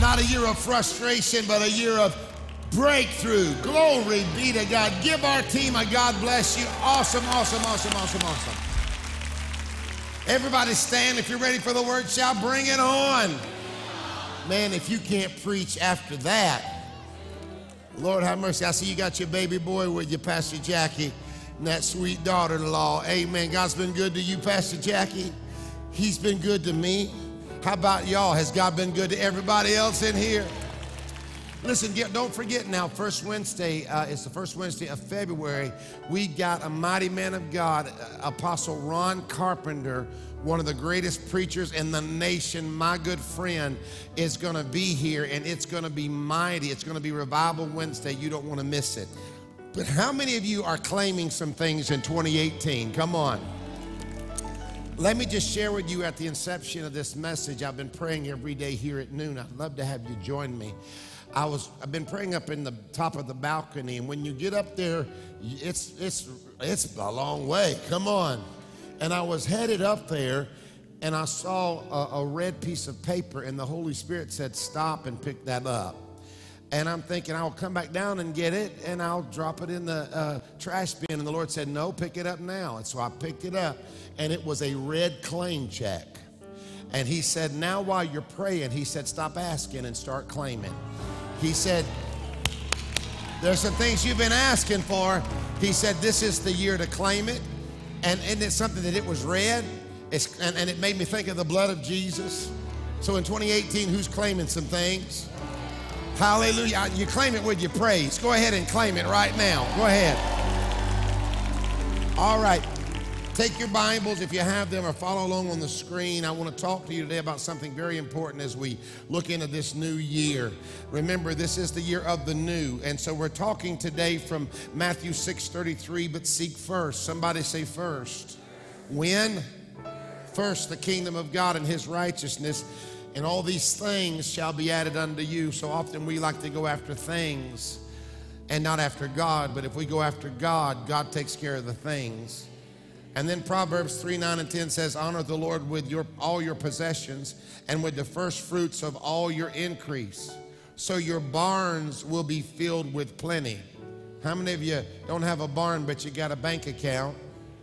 not, a year of frustration, but a year of breakthrough. Glory be to God. Give our team a God bless you. Awesome, awesome, awesome, awesome, awesome. Everybody stand if you're ready for the word. Shall bring it on. Man, if you can't preach after that, Lord have mercy. I see you got your baby boy with you, Pastor Jackie, and that sweet daughter in law. Amen. God's been good to you, Pastor Jackie. He's been good to me. How about y'all? Has God been good to everybody else in here? Listen, get, don't forget now, first Wednesday, uh, it's the first Wednesday of February. We got a mighty man of God, uh, Apostle Ron Carpenter, one of the greatest preachers in the nation, my good friend, is going to be here and it's going to be mighty. It's going to be Revival Wednesday. You don't want to miss it. But how many of you are claiming some things in 2018? Come on. Let me just share with you at the inception of this message. I've been praying every day here at noon. I'd love to have you join me. I was I've been praying up in the top of the balcony, and when you get up there, it's it's it's a long way. Come on. And I was headed up there, and I saw a, a red piece of paper, and the Holy Spirit said, "Stop and pick that up." And I'm thinking I'll come back down and get it, and I'll drop it in the uh, trash bin. And the Lord said, "No, pick it up now." And so I picked it up, and it was a red claim check. And He said, "Now while you're praying," He said, "Stop asking and start claiming." He said, There's some things you've been asking for. He said, This is the year to claim it. And isn't it something that it was red? It's, and, and it made me think of the blood of Jesus. So in 2018, who's claiming some things? Hallelujah. You claim it with your praise. Go ahead and claim it right now. Go ahead. All right. Take your Bibles if you have them or follow along on the screen. I want to talk to you today about something very important as we look into this new year. Remember, this is the year of the new. And so we're talking today from Matthew 6:33, but seek first. Somebody say first. When? First the kingdom of God and his righteousness, and all these things shall be added unto you. So often we like to go after things and not after God, but if we go after God, God takes care of the things. And then Proverbs 3 9 and 10 says, Honor the Lord with your, all your possessions and with the first fruits of all your increase. So your barns will be filled with plenty. How many of you don't have a barn, but you got a bank account?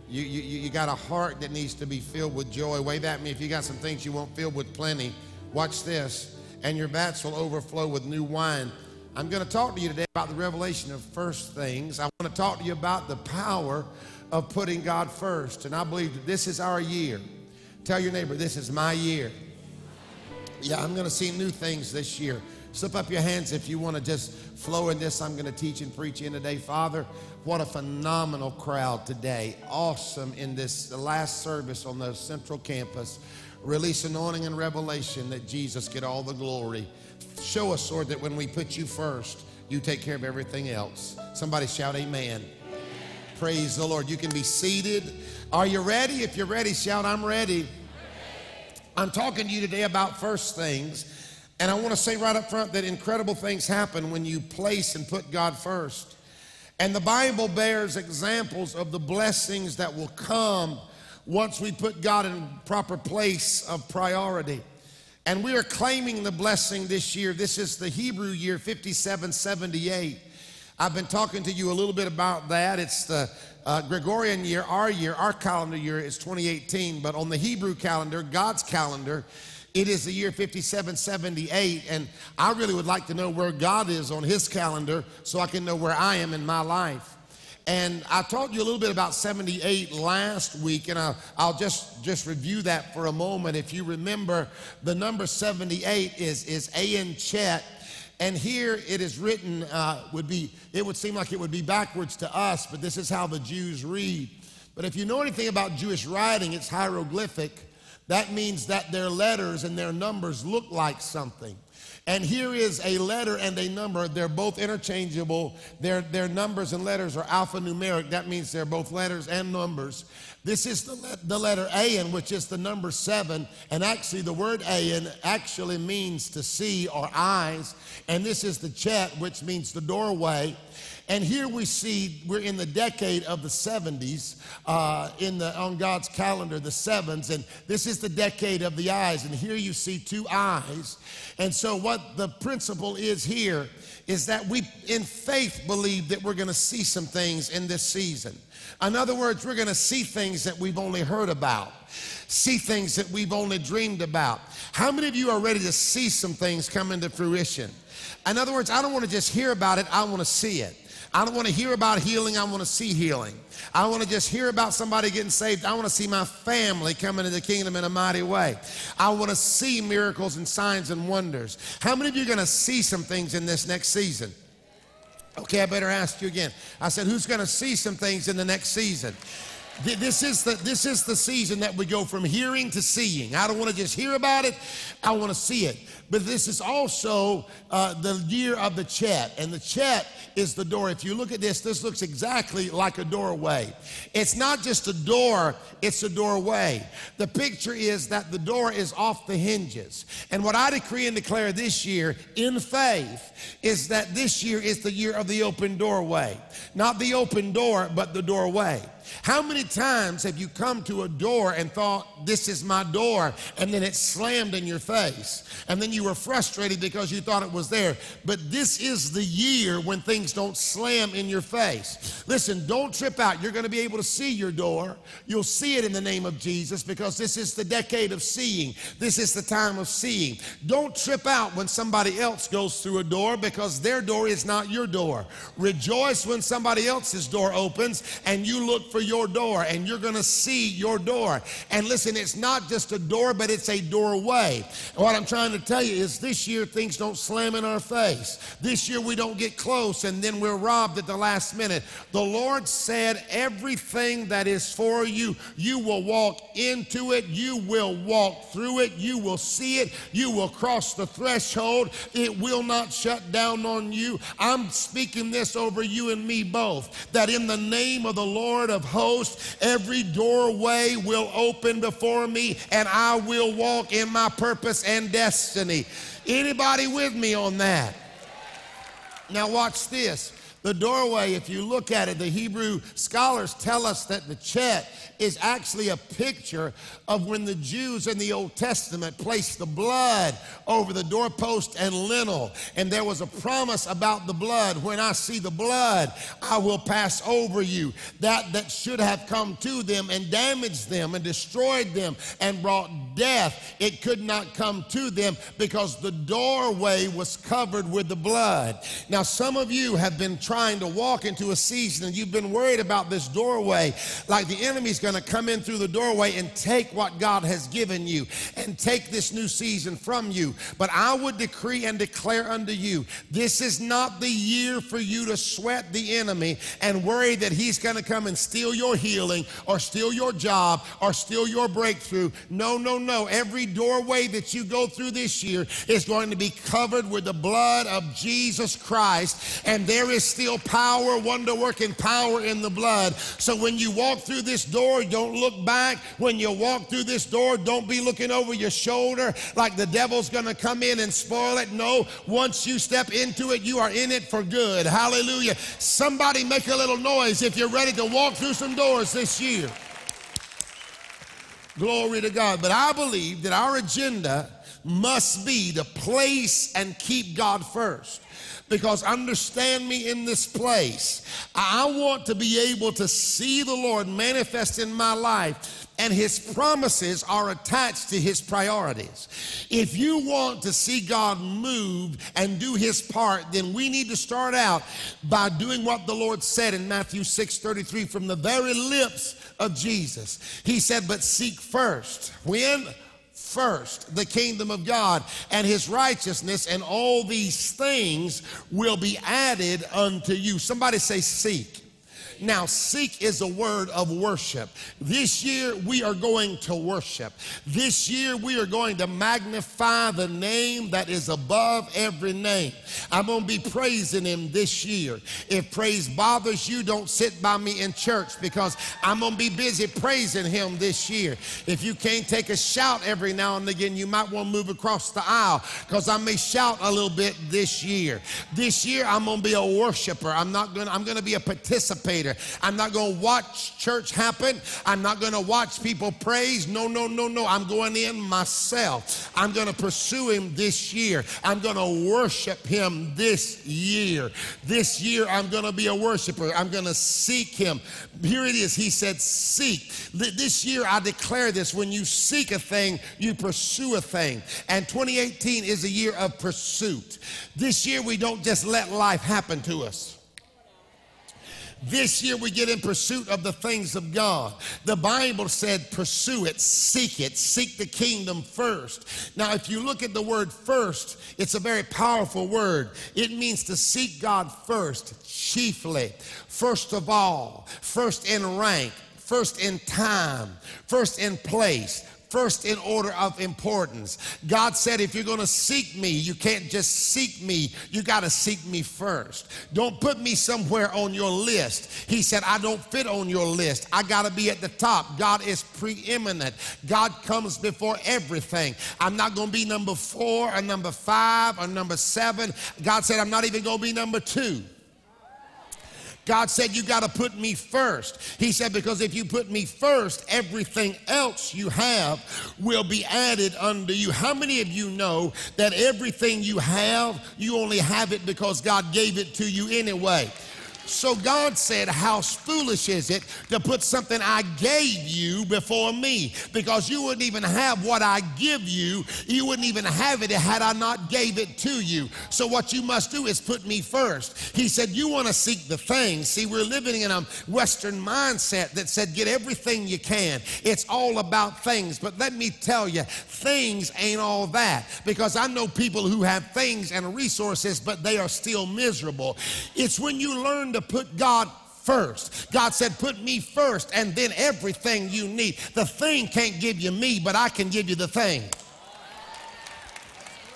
You, you, you got a heart that needs to be filled with joy. Wave at me if you got some things you want filled with plenty. Watch this. And your vats will overflow with new wine. I'm going to talk to you today about the revelation of first things. I want to talk to you about the power of putting God first. And I believe that this is our year. Tell your neighbor, this is my year. Yeah, I'm going to see new things this year. Slip up your hands if you want to just flow in this. I'm going to teach and preach in today. Father, what a phenomenal crowd today. Awesome in this last service on the central campus. Release anointing and revelation that Jesus get all the glory. Show us, Lord, that when we put you first, you take care of everything else. Somebody shout, Amen. Praise the Lord. You can be seated. Are you ready? If you're ready, shout, I'm ready. I'm talking to you today about first things. And I want to say right up front that incredible things happen when you place and put God first. And the Bible bears examples of the blessings that will come once we put God in proper place of priority. And we are claiming the blessing this year. This is the Hebrew year 5778. I've been talking to you a little bit about that. It's the uh, Gregorian year, our year, our calendar year is 2018, but on the Hebrew calendar, God's calendar, it is the year 5778. And I really would like to know where God is on his calendar so I can know where I am in my life. And I told you a little bit about 78 last week, and I'll, I'll, just, just review that for a moment. If you remember, the number 78 is, is Ayin Chet and here it is written, uh, would be, it would seem like it would be backwards to us, but this is how the Jews read. But if you know anything about Jewish writing, it's hieroglyphic. That means that their letters and their numbers look like something. And here is a letter and a number. They're both interchangeable. Their, their numbers and letters are alphanumeric. That means they're both letters and numbers. This is the, the letter Ayin, which is the number seven. And actually, the word Ayin actually means to see or eyes. And this is the Chet, which means the doorway. And here we see we're in the decade of the 70s uh, in the, on God's calendar, the sevens. And this is the decade of the eyes. And here you see two eyes. And so, what the principle is here is that we, in faith, believe that we're going to see some things in this season. In other words, we're going to see things that we've only heard about, see things that we've only dreamed about. How many of you are ready to see some things come into fruition? In other words, I don't want to just hear about it, I want to see it. I don't want to hear about healing, I want to see healing. I want to just hear about somebody getting saved. I want to see my family coming into the kingdom in a mighty way. I want to see miracles and signs and wonders. How many of you are going to see some things in this next season? Okay, I better ask you again. I said, who's going to see some things in the next season? This is, the, this is the season that we go from hearing to seeing. I don't want to just hear about it, I want to see it. But this is also uh, the year of the Chet. And the Chet is the door. If you look at this, this looks exactly like a doorway. It's not just a door, it's a doorway. The picture is that the door is off the hinges. And what I decree and declare this year in faith is that this year is the year of the open doorway. Not the open door, but the doorway. How many times have you come to a door and thought, this is my door, and then it slammed in your face? And then you were frustrated because you thought it was there. But this is the year when things don't slam in your face. Listen, don't trip out. You're going to be able to see your door. You'll see it in the name of Jesus because this is the decade of seeing. This is the time of seeing. Don't trip out when somebody else goes through a door because their door is not your door. Rejoice when somebody else's door opens and you look for your door and you're going to see your door. And listen, it's not just a door, but it's a doorway. what I'm trying to tell you is this year things don't slam in our face. This year we don't get close and then we're robbed at the last minute. The Lord said, everything that is for you, you will walk into it, you will walk through it, you will see it, you will cross the threshold. It will not shut down on you. I'm speaking this over you and me both that in the name of the Lord of hosts, every doorway will open before me and I will walk in my purpose and destiny. Anybody with me on that? Now, watch this. The doorway, if you look at it, the Hebrew scholars tell us that the chet is actually a picture of when the Jews in the Old Testament placed the blood over the doorpost and lintel. And there was a promise about the blood. When I see the blood, I will pass over you. That that should have come to them and damaged them and destroyed them and brought death. It could not come to them because the doorway was covered with the blood. Now, some of you have been trying to walk into a season and you've been worried about this doorway, like the enemy's going to come in through the doorway and take what God has given you and take this new season from you. But I would decree and declare unto you this is not the year for you to sweat the enemy and worry that he's going to come and steal your healing or steal your job or steal your breakthrough. No, no, no. Every doorway that you go through this year is going to be covered with the blood of Jesus Christ. And there is still power, wonder working power in the blood. So when you walk through this door, don't look back. When you walk through this door, don't be looking over your shoulder like the devil's going to come in and spoil it. No, once you step into it, you are in it for good. Hallelujah. Somebody make a little noise if you're ready to walk through some doors this year. Glory to God. But I believe that our agenda must be to place and keep God first because understand me in this place. I want to be able to see the Lord manifest in my life and his promises are attached to his priorities. If you want to see God move and do his part, then we need to start out by doing what the Lord said in Matthew 6 33 from the very lips of Jesus. He said, But seek first. When? First, the kingdom of God and his righteousness, and all these things will be added unto you. Somebody say, Seek. Now, seek is a word of worship. This year, we are going to worship. This year, we are going to magnify the name that is above every name. I'm going to be praising him this year. If praise bothers you, don't sit by me in church because I'm going to be busy praising him this year. If you can't take a shout every now and again, you might want to move across the aisle because I may shout a little bit this year. This year, I'm going to be a worshiper. I'm not going to, I'm going to be a participator. I'm not going to watch church happen. I'm not going to watch people praise. No, no, no, no. I'm going in myself. I'm going to pursue him this year. I'm going to worship him this year. This year, I'm going to be a worshiper. I'm going to seek him. Here it is. He said, Seek. This year, I declare this when you seek a thing, you pursue a thing. And 2018 is a year of pursuit. This year, we don't just let life happen to us. This year we get in pursuit of the things of God. The Bible said, pursue it, seek it, seek the kingdom first. Now, if you look at the word first, it's a very powerful word. It means to seek God first, chiefly, first of all, first in rank, first in time, first in place, first in order of importance. God said, if you're going to seek me, you can't just seek me, you got to seek me first. Don't put me somewhere on your list. He said, I don't fit on your list. I got to be at the top. God is preeminent. God comes before everything. I'm not going to be number four or number five or number seven. God said, I'm not even going to be number two. God said, You got to put me first. He said, Because if you put me first, everything else you have will be added unto you. How many of you know that everything you have, you only have it because God gave it to you anyway? So God said, How foolish is it to put something I gave you before me? Because you wouldn't even have what I give you. You wouldn't even have it had I not gave it to you. So what you must do is put me first. He said, You want to seek the things. See, we're living in a Western mindset that said, Get everything you can. It's all about things. But let me tell you, things ain't all that. Because I know people who have things and resources, but they are still miserable. It's when you learn to put God first. God said, Put me first, and then everything you need. The thing can't give you me, but I can give you the thing.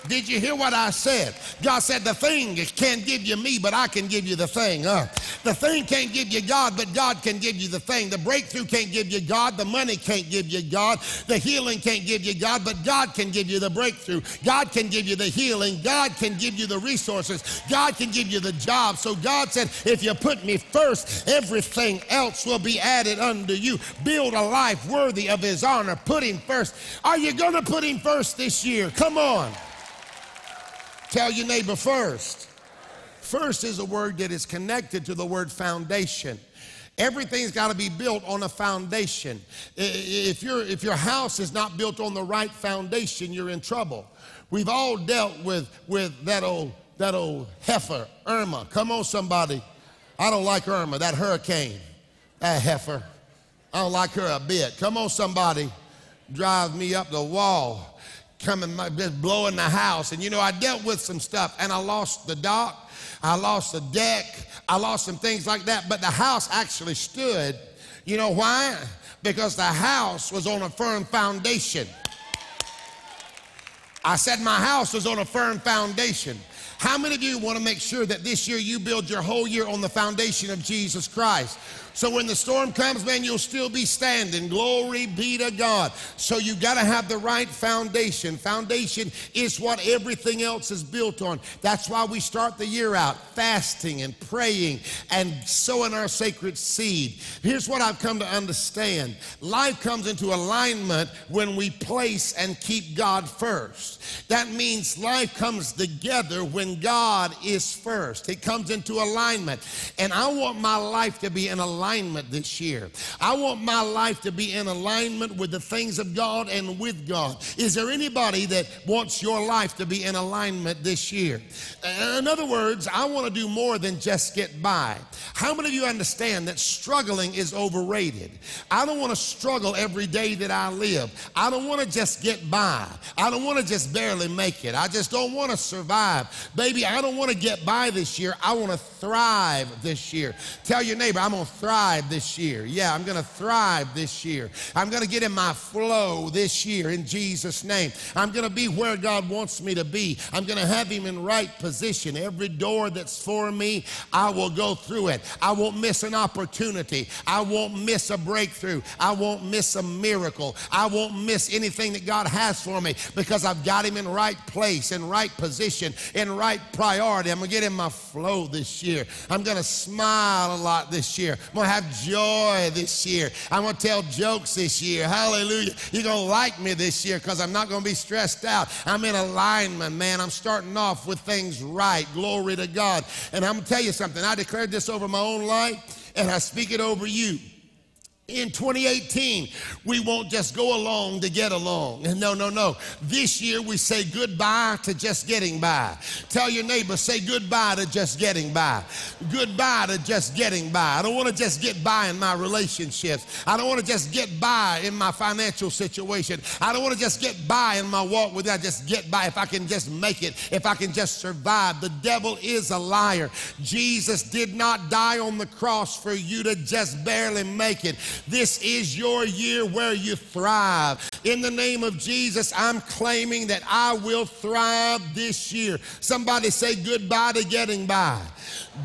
Did you hear what I said? God said, The thing can't give you me, but I can give you the thing. Uh, the thing can't give you God, but God can give you the thing. The breakthrough can't give you God. The money can't give you God. The healing can't give you God, but God can give you the breakthrough. God can give you the healing. God can give you the resources. God can give you the job. So God said, If you put me first, everything else will be added unto you. Build a life worthy of His honor. Put Him first. Are you going to put Him first this year? Come on. Tell your neighbor first. First is a word that is connected to the word foundation. Everything's got to be built on a foundation. If, your if your house is not built on the right foundation, you're in trouble. We've all dealt with, with that, old, that old heifer, Irma. Come on, somebody. I don't like Irma, that hurricane, that heifer. I don't like her a bit. Come on, somebody. Drive me up the wall coming, just blowing the house. And you know, I dealt with some stuff and I lost the dock, I lost the deck, I lost some things like that. But the house actually stood. You know why? Because the house was on a firm foundation. I said my house was on a firm foundation. How many of you want to make sure that this year you build your whole year on the foundation of Jesus Christ? So when the storm comes, man, you'll still be standing. Glory be to God. So you got to have the right foundation. Foundation is what everything else is built on. That's why we start the year out fasting and praying and sowing our sacred seed. Here's what I've come to understand life comes into alignment when we place and keep God first. That means life comes together when God is first. It comes into alignment. And I want my life to be in alignment alignment this year. I want my life to be in alignment with the things of God and with God. Is there anybody that wants your life to be in alignment this year? In other words, I want to do more than just get by. How many of you understand that struggling is overrated? I don't want to struggle every day that I live. I don't want to just get by. I don't want to just barely make it. I just don't want to survive. Baby, I don't want to get by this year. I want to thrive this year. Tell your neighbor, I'm going to thrive this year. Yeah, I'm going to thrive this year. I'm going to get in my flow this year in Jesus' name. I'm going to be where God wants me to be. I'm going to have Him in right position. Every door that's for me, I will go through it. I won't miss an opportunity. I won't miss a breakthrough. I won't miss a miracle. I won't miss anything that God has for me because I've got Him in right place, in right position, in right priority. I'm going to get in my flow this year. I'm going to smile a lot this year. I'm going to have joy this year. I'm going to tell jokes this year. Hallelujah. You're going to like me this year because I'm not going to be stressed out. I'm in alignment, man. I'm starting off with things right. Glory to God. And I'm going to tell you something. I declared this over my own life and I speak it over you in 2018, we won't just go along to get along. No, no, no. This year we say goodbye to just getting by. Tell your neighbor, say goodbye to just getting by. Goodbye to just getting by. I don't want to just get by in my relationships. I don't want to just get by in my financial situation. I don't want to just get by in my walk with God. Just get by if I can just make it, if I can just survive. The devil is a liar. Jesus did not die on the cross for you to just barely make it. This is your year where you thrive. In the name of Jesus, I'm claiming that I will thrive this year. Somebody say goodbye to getting by.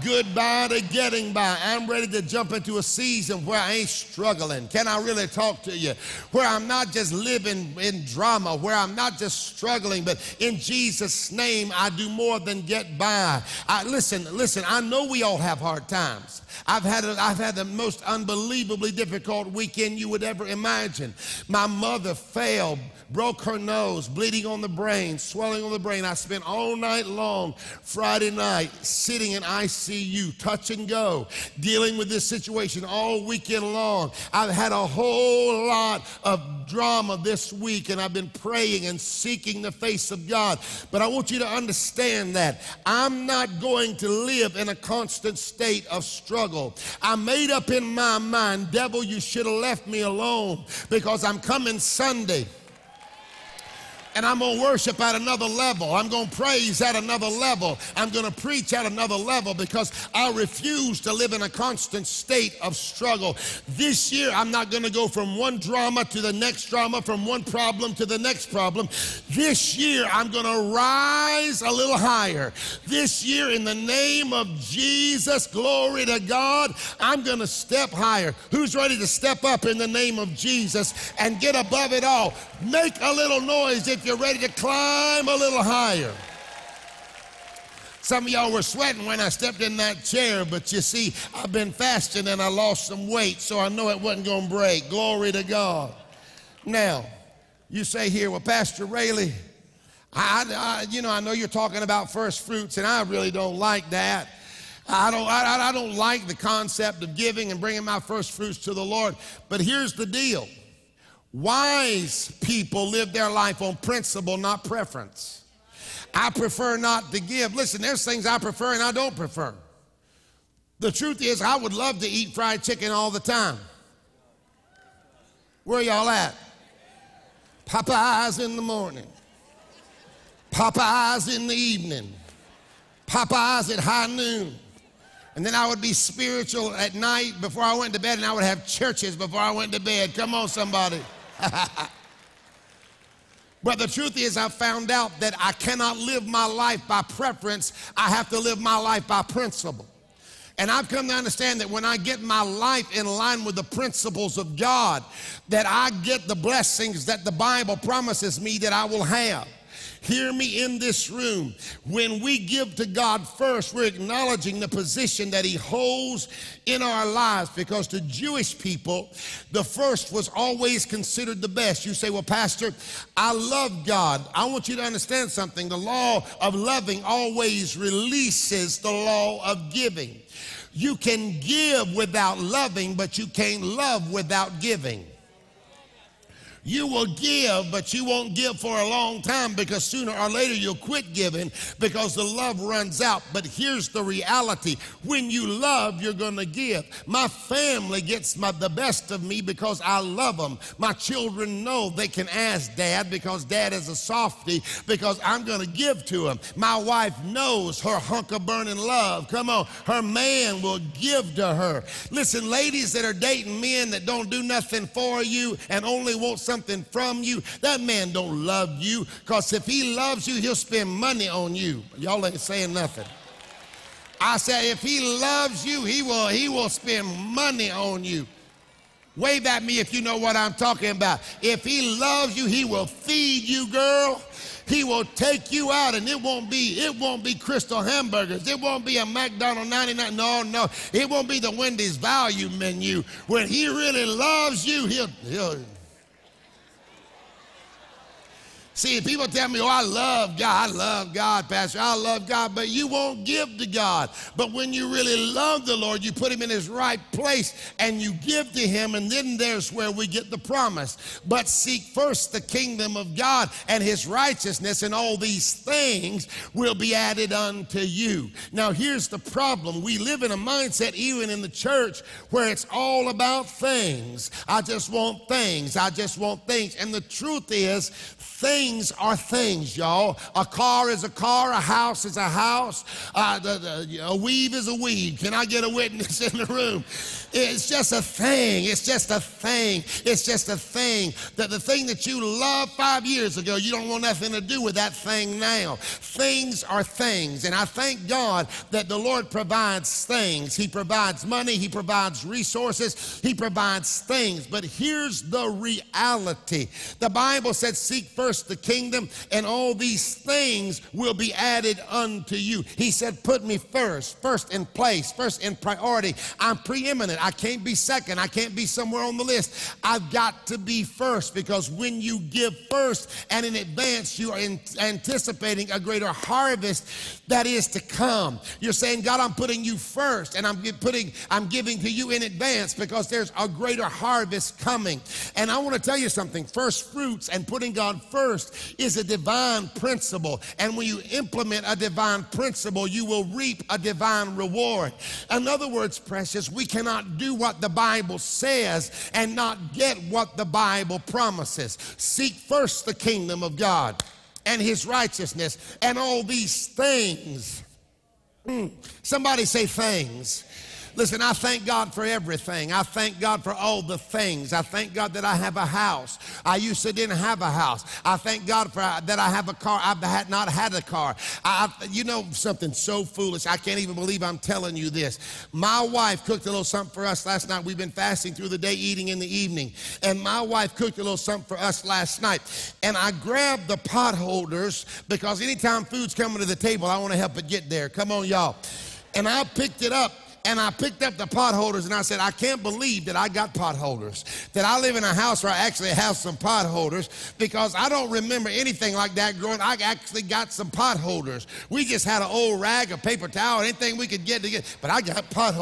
Goodbye to getting by. I'm ready to jump into a season where I ain't struggling. Can I really talk to you? Where I'm not just living in drama, where I'm not just struggling, but in Jesus' name, I do more than get by. I, listen, listen, I know we all have hard times. I've had, a, I've had the most unbelievably difficult weekend you would ever imagine. My mother fell, broke her nose, bleeding on the brain, swelling on the brain. I spent all night long, Friday night, sitting in ICU, touch and go, dealing with this situation all weekend long. I've had a whole lot of drama this week, and I've been praying and seeking the face of God. But I want you to understand that I'm not going to live in a constant state of struggle. I made up in my mind, devil, you should have left me alone because I'm coming Sunday and I'm going to worship at another level. I'm going to praise at another level. I'm going to preach at another level because I refuse to live in a constant state of struggle. This year, I'm not going to go from one drama to the next drama, from one problem to the next problem. This year, I'm going to rise a little higher. This year, in the name of Jesus, glory to God, I'm going to step higher. Who's ready to step up in the name of Jesus and get above it all? Make a little noise if you're ready to climb a little higher. Some of y'all were sweating when I stepped in that chair, but you see, I've been fasting and I lost some weight, so I know it wasn't going to break. Glory to God. Now, you say here, well, Pastor Rayleigh, I, I, you know, I know you're talking about first fruits, and I really don't like that. I don't, I, I don't like the concept of giving and bringing my first fruits to the Lord. But here's the deal Wise people live their life on principle, not preference. I prefer not to give. Listen, there's things I prefer and I don't prefer. The truth is, I would love to eat fried chicken all the time. Where y'all at? Popeyes in the morning, Popeyes in the evening, Popeyes at high noon. And then I would be spiritual at night before I went to bed, and I would have churches before I went to bed. Come on, somebody. but the truth is, I found out that I cannot live my life by preference, I have to live my life by principle. And I've come to understand that when I get my life in line with the principles of God, that I get the blessings that the Bible promises me that I will have. Hear me in this room. When we give to God first, we're acknowledging the position that He holds in our lives because to Jewish people, the first was always considered the best. You say, Well, Pastor, I love God. I want you to understand something. The law of loving always releases the law of giving. You can give without loving, but you can't love without giving. You will give, but you won't give for a long time because sooner or later you'll quit giving because the love runs out. But here's the reality when you love, you're going to give. My family gets my, the best of me because I love them. My children know they can ask dad because dad is a softy because I'm going to give to them. My wife knows her hunk of burning love. Come on, her man will give to her. Listen, ladies that are dating men that don't do nothing for you and only want some something from you, that man don't love you. Because if he loves you, he'll spend money on you. Y'all ain't saying nothing. I say if he loves you, he will, he will spend money on you. Wave at me if you know what I'm talking about. If he loves you, he will feed you, girl. He will take you out, and it won't be it won't be Krystal hamburgers. It won't be a McDonald 99. No, no. It won't be the Wendy's value menu. When he really loves you, he'll he'll See, people tell me, oh, I love God. I love God, Pastor. I love God, but you won't give to God. But when you really love the Lord, you put him in his right place and you give to him, and then there's where we get the promise. But seek first the kingdom of God and his righteousness, and all these things will be added unto you. Now, here's the problem we live in a mindset, even in the church, where it's all about things. I just want things. I just want things. And the truth is, Things are things, y'all. A car is a car, a house is a house, uh, the, the, a weave is a weave. Can I get a witness in the room? It's just a thing. It's just a thing. It's just a thing. That the thing that you loved five years ago, you don't want nothing to do with that thing now. Things are things. And I thank God that the Lord provides things. He provides money, He provides resources, He provides things. But here's the reality the Bible said, Seek first the kingdom, and all these things will be added unto you. He said, Put me first, first in place, first in priority. I'm preeminent. I can't be second. I can't be somewhere on the list. I've got to be first because when you give first and in advance, you are in, anticipating a greater harvest that is to come. You're saying, God, I'm putting you first and I'm putting, I'm giving to you in advance because there's a greater harvest coming. And I want to tell you something. First fruits and putting God first is a divine principle. And when you implement a divine principle, you will reap a divine reward. In other words, precious, we cannot do what the Bible says and not get what the Bible promises. Seek first the kingdom of God and his righteousness and all these things. Mm. Somebody say things Listen, I thank God for everything. I thank God for all the things. I thank God that I have a house. I used to didn't have a house. I thank God for that I have a car. I've had not had a car. I, you know something so foolish. I can't even believe I'm telling you this. My wife cooked a little something for us last night. We've been fasting through the day, eating in the evening. And my wife cooked a little something for us last night. And I grabbed the pot holders because anytime food's coming to the table, I want to help it get there. Come on, y'all. And I picked it up and I picked up the pot holders and I said, I can't believe that I got pot holders. That I live in a house where I actually have some pot holders because I don't remember anything like that growing. I actually got some pot holders. We just had an old rag, a paper towel, anything we could get to get, but I got pot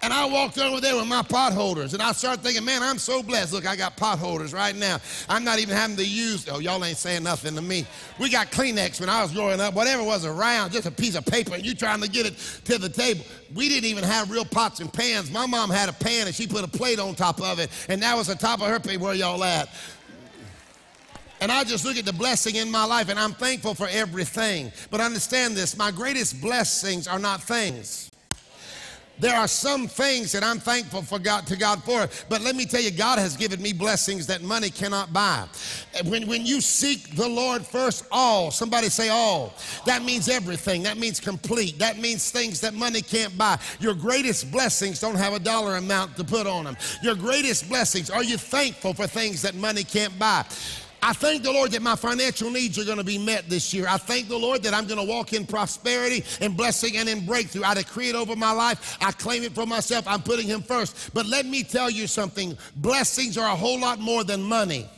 And I walked over there with my pot holders and I started thinking, man, I'm so blessed. Look, I got pot holders right now. I'm not even having to use, oh, y'all ain't saying nothing to me. We got Kleenex when I was growing up, whatever was around, just a piece of paper, and you trying to get it to the table. We didn't even have real pots and pans. My mom had a pan and she put a plate on top of it, and that was the top of her plate. Where y'all at? And I just look at the blessing in my life and I'm thankful for everything. But understand this my greatest blessings are not things. There are some things that I'm thankful for God to God for, but let me tell you, God has given me blessings that money cannot buy. When, when you seek the Lord first, all, somebody say all, that means everything. That means complete. That means things that money can't buy. Your greatest blessings don't have a dollar amount to put on them. Your greatest blessings, are you thankful for things that money can't buy? I thank the Lord that my financial needs are going to be met this year. I thank the Lord that I'm going to walk in prosperity and blessing and in breakthrough. I decree it over my life. I claim it for myself. I'm putting Him first. But let me tell you something blessings are a whole lot more than money.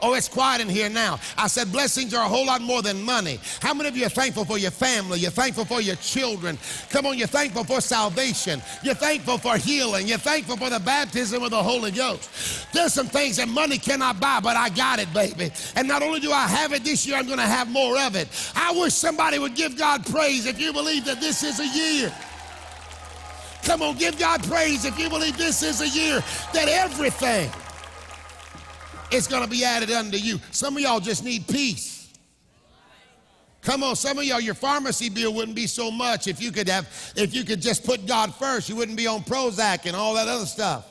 Oh, it's quiet in here now. I said blessings are a whole lot more than money. How many of you are thankful for your family? You're thankful for your children. Come on, you're thankful for salvation. You're thankful for healing. You're thankful for the baptism of the Holy Ghost. There's some things that money cannot buy, but I got it, baby. And not only do I have it this year, I'm going to have more of it. I wish somebody would give God praise if you believe that this is a year. Come on, give God praise if you believe this is a year that everything is going to be added unto you. Some of y'all just need peace. Come on, some of y'all, your pharmacy bill wouldn't be so much if you could have, if you could just put God first. You wouldn't be on Prozac and all that other stuff.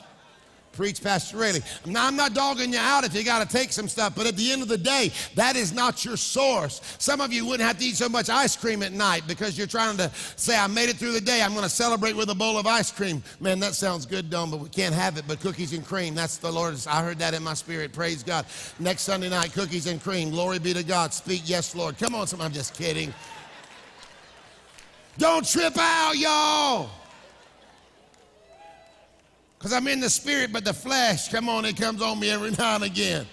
Preach, Pastor Rayleigh. Now, I'm not dogging you out if you got to take some stuff, but at the end of the day, that is not your source. Some of you wouldn't have to eat so much ice cream at night because you're trying to say, I made it through the day. I'm going to celebrate with a bowl of ice cream. Man, that sounds good, dumb, but we can't have it. But cookies and cream, that's the Lord's. I heard that in my spirit. Praise God. Next Sunday night, cookies and cream. Glory be to God. Speak, yes, Lord. Come on, some. I'm just kidding. Don't trip out, y'all. Because I'm in the spirit, but the flesh, come on, it comes on me every now and again.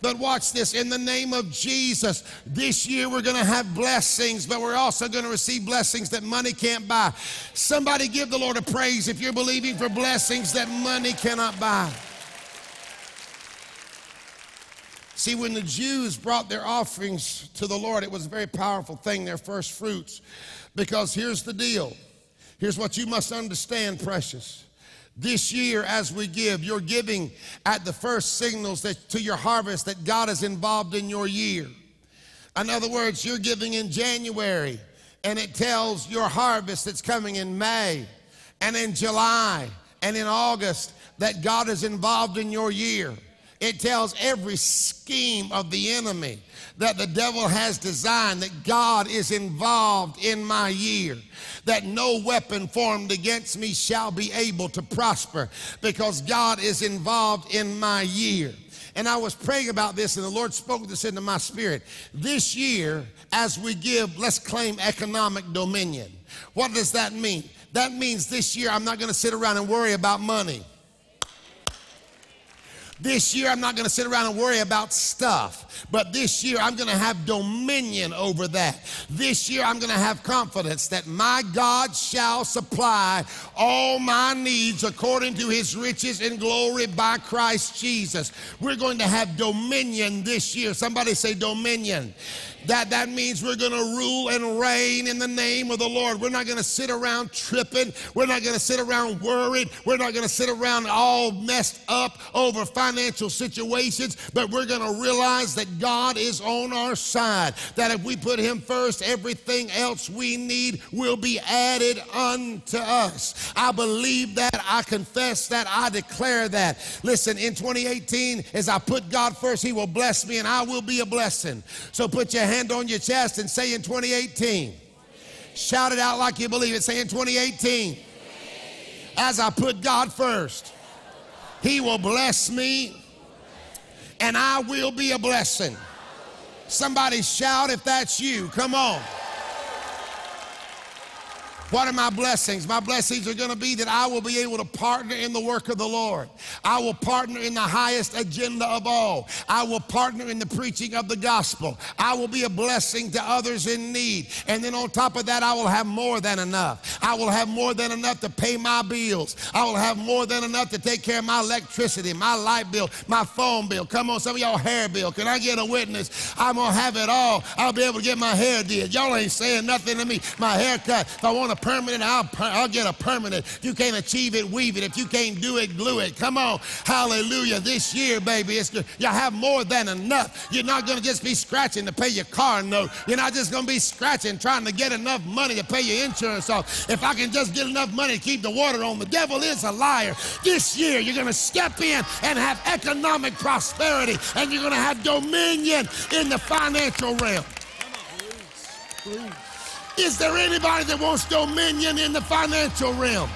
But watch this in the name of Jesus. This year we're going to have blessings, but we're also going to receive blessings that money can't buy. Somebody give the Lord a praise if you're believing for blessings that money cannot buy. See, when the Jews brought their offerings to the Lord, it was a very powerful thing, their first fruits. Because here's the deal here's what you must understand, precious. This year, as we give, you're giving at the first signals that, to your harvest that God is involved in your year. In other words, you're giving in January, and it tells your harvest that's coming in May, and in July, and in August that God is involved in your year. It tells every scheme of the enemy that the devil has designed that God is involved in my year that no weapon formed against me shall be able to prosper because God is involved in my year. And I was praying about this, and the Lord spoke this into my spirit. This year, as we give, let's claim economic dominion. What does that mean? That means this year I'm not going to sit around and worry about money. This year, I'm not going to sit around and worry about stuff, but this year, I'm going to have dominion over that. This year, I'm going to have confidence that my God shall supply all my needs according to his riches and glory by Christ Jesus. We're going to have dominion this year. Somebody say dominion. That, that means we're going to rule and reign in the name of the Lord. We're not going to sit around tripping. We're not going to sit around worried. We're not going to sit around all messed up over financial situations, but we're going to realize that God is on our side. That if we put Him first, everything else we need will be added unto us. I believe that. I confess that. I declare that. Listen, in 2018, as I put God first, He will bless me and I will be a blessing. So put your hand on your chest and say in 2018. Shout it out like you believe it. Say in 2018. As I put God first, He will bless me and I will be a blessing. Somebody shout if that's you. Come on. What are my blessings? My blessings are going to be that I will be able to partner in the work of the Lord. I will partner in the highest agenda of all. I will partner in the preaching of the gospel. I will be a blessing to others in need. And then on top of that, I will have more than enough. I will have more than enough to pay my bills. I will have more than enough to take care of my electricity, my light bill, my phone bill. Come on, some of y'all hair bill. Can I get a witness? I'm going to have it all. I'll be able to get my hair did. Y'all ain't saying nothing to me. My haircut. If I want to permanent, I'll, I'll get a permanent. If you can't achieve it, weave it. If you can't do it, glue it. Come on. Hallelujah. This year, baby, it's. You have more than enough. You're not going to just be scratching to pay your car note. You're not just going to be scratching trying to get enough money to pay your insurance off. If I can just get enough money to keep the water on, the devil is a liar. This year, you're going to step in and have economic prosperity and you're going to have dominion in the financial realm. Please. Is there anybody that wants dominion in the financial realm?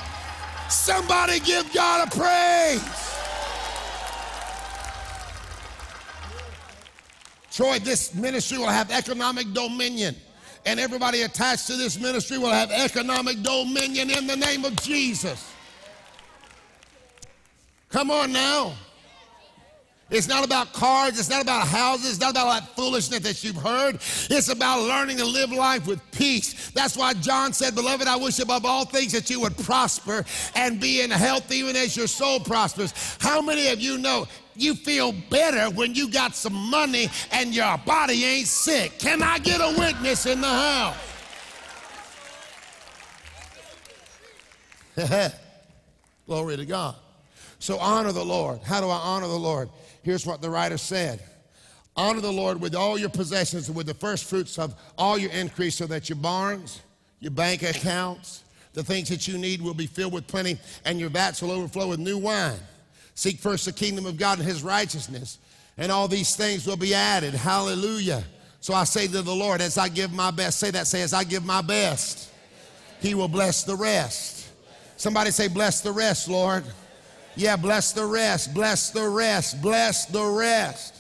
Somebody give God a praise. Troy, this ministry will have economic dominion. And everybody attached to this ministry will have economic dominion in the name of Jesus. Come on now. It's not about cars. It's not about houses. It's not about that foolishness that you've heard. It's about learning to live life with peace. That's why John said, Beloved, I wish above all things that you would prosper and be in health even as your soul prospers. How many of you know you feel better when you got some money and your body ain't sick? Can I get a witness in the house? Glory to God. So honor the Lord. How do I honor the Lord? Here's what the writer said Honor the Lord with all your possessions and with the first fruits of all your increase, so that your barns, your bank accounts, the things that you need will be filled with plenty, and your vats will overflow with new wine. Seek first the kingdom of God and his righteousness, and all these things will be added. Hallelujah. So I say to the Lord, as I give my best, say that, say, as I give my best, he will bless the rest. Somebody say, bless the rest, Lord. Yeah, bless the rest, bless the rest, bless the rest.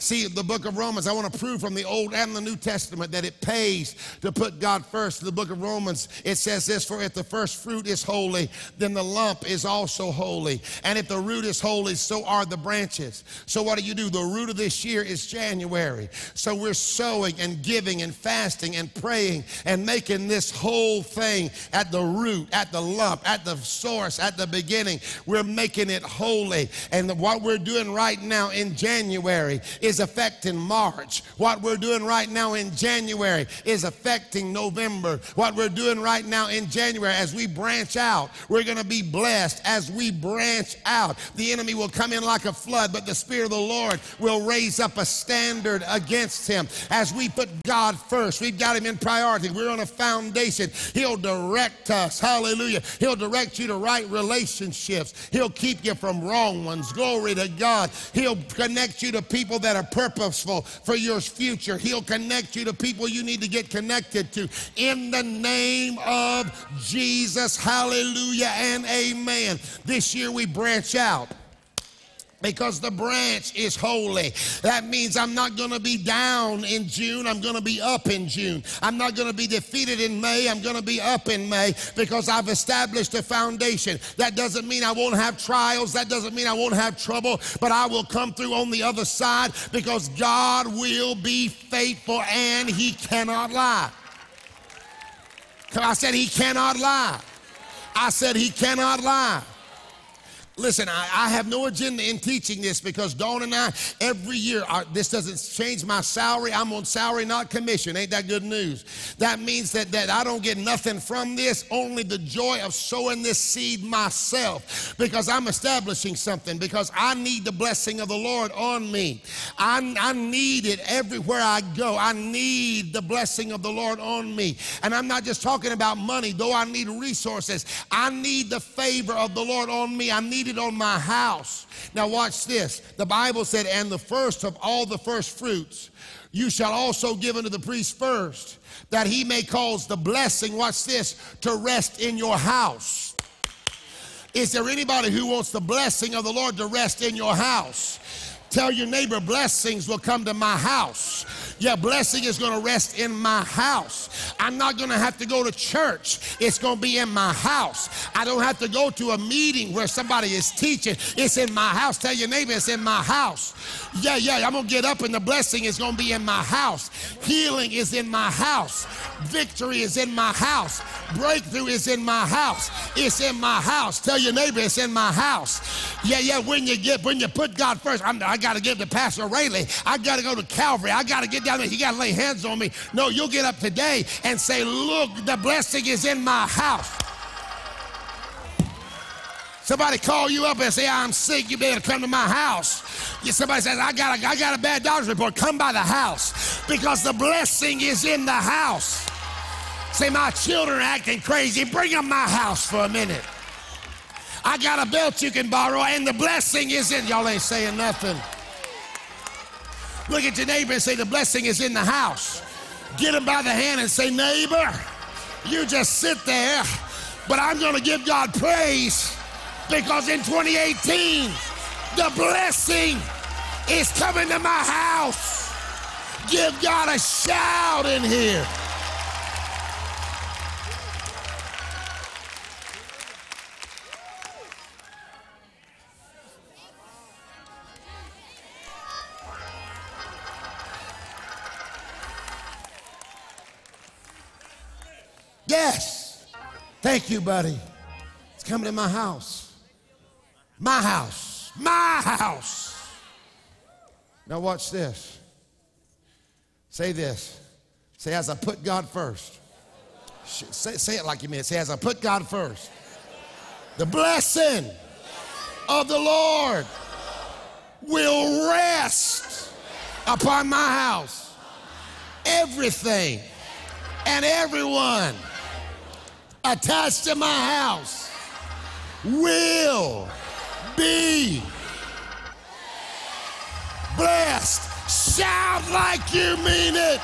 See, the book of Romans, I want to prove from the Old and the New Testament that it pays to put God first. The book of Romans, it says this For if the first fruit is holy, then the lump is also holy. And if the root is holy, so are the branches. So, what do you do? The root of this year is January. So, we're sowing and giving and fasting and praying and making this whole thing at the root, at the lump, at the source, at the beginning. We're making it holy. And what we're doing right now in January is affecting March. What we're doing right now in January is affecting November. What we're doing right now in January as we branch out, we're going to be blessed as we branch out. The enemy will come in like a flood, but the Spirit of the Lord will raise up a standard against him. As we put God first, we've got him in priority. We're on a foundation. He'll direct us. Hallelujah. He'll direct you to right relationships. He'll keep you from wrong ones. Glory to God. He'll connect you to people that are are purposeful for your future. He'll connect you to people you need to get connected to. In the name of Jesus, hallelujah and amen. This year we branch out because the branch is holy. That means I'm not going to be down in June. I'm going to be up in June. I'm not going to be defeated in May. I'm going to be up in May because I've established a foundation. That doesn't mean I won't have trials. That doesn't mean I won't have trouble, but I will come through on the other side because God will be faithful and He cannot lie. I said He cannot lie. I said He cannot lie. Listen, I, I, have no agenda in teaching this because Dawn and I, every year, this doesn't change my salary. I'm on salary, not commission. Ain't that good news? That means that, that I don't get nothing from this, only the joy of sowing this seed myself because I'm establishing something, because I need the blessing of the Lord on me. I, I need it everywhere I go. I need the blessing of the Lord on me. And I'm not just talking about money, though I need resources. I need the favor of the Lord on me. I need on my house. Now, watch this. The Bible said, And the first of all the first fruits you shall also give unto the priest first, that he may cause the blessing, watch this, to rest in your house. Is there anybody who wants the blessing of the Lord to rest in your house? Tell your neighbor, blessings will come to my house. Your blessing is going to rest in my house. I'm not going to have to go to church. It's going to be in my house. I don't have to go to a meeting where somebody is teaching. It's in my house. Tell your neighbor it's in my house. Yeah, yeah, I'm going to get up and the blessing is going to be in my house. Healing is in my house. Victory is in my house. Breakthrough is in my house. It's in my house. Tell your neighbor it's in my house. Yeah, yeah, when you get, when you put God first, I'm, i got to give to Pastor Raley. I got to go to Calvary. I got to get down there. He got to lay hands on me. No, you'll get up today and say, Look, the blessing is in my house. Somebody call you up and say, I'm sick, you better come to my house. Somebody says, I got, a, I got a bad doctor's report. Come by the house because the blessing is in the house. Say, my children are acting crazy. Bring them my house for a minute. I got a belt you can borrow, and the blessing is in. Y'all ain't saying nothing. Look at your neighbor and say, The blessing is in the house. Get him by the hand and say, Neighbor, you just sit there, but I'm going to give God praise because in 2018, the blessing is coming to my house. Give God a shout in here. Yes. Thank you, buddy. It's coming to my house. My house. My house. Now, watch this. Say this. Say, as I put God first. Say, say it like you mean it. Say, as I put God first. The blessing of the Lord will rest upon my house. Everything and everyone attached to my house will be blessed. Shout like you mean it.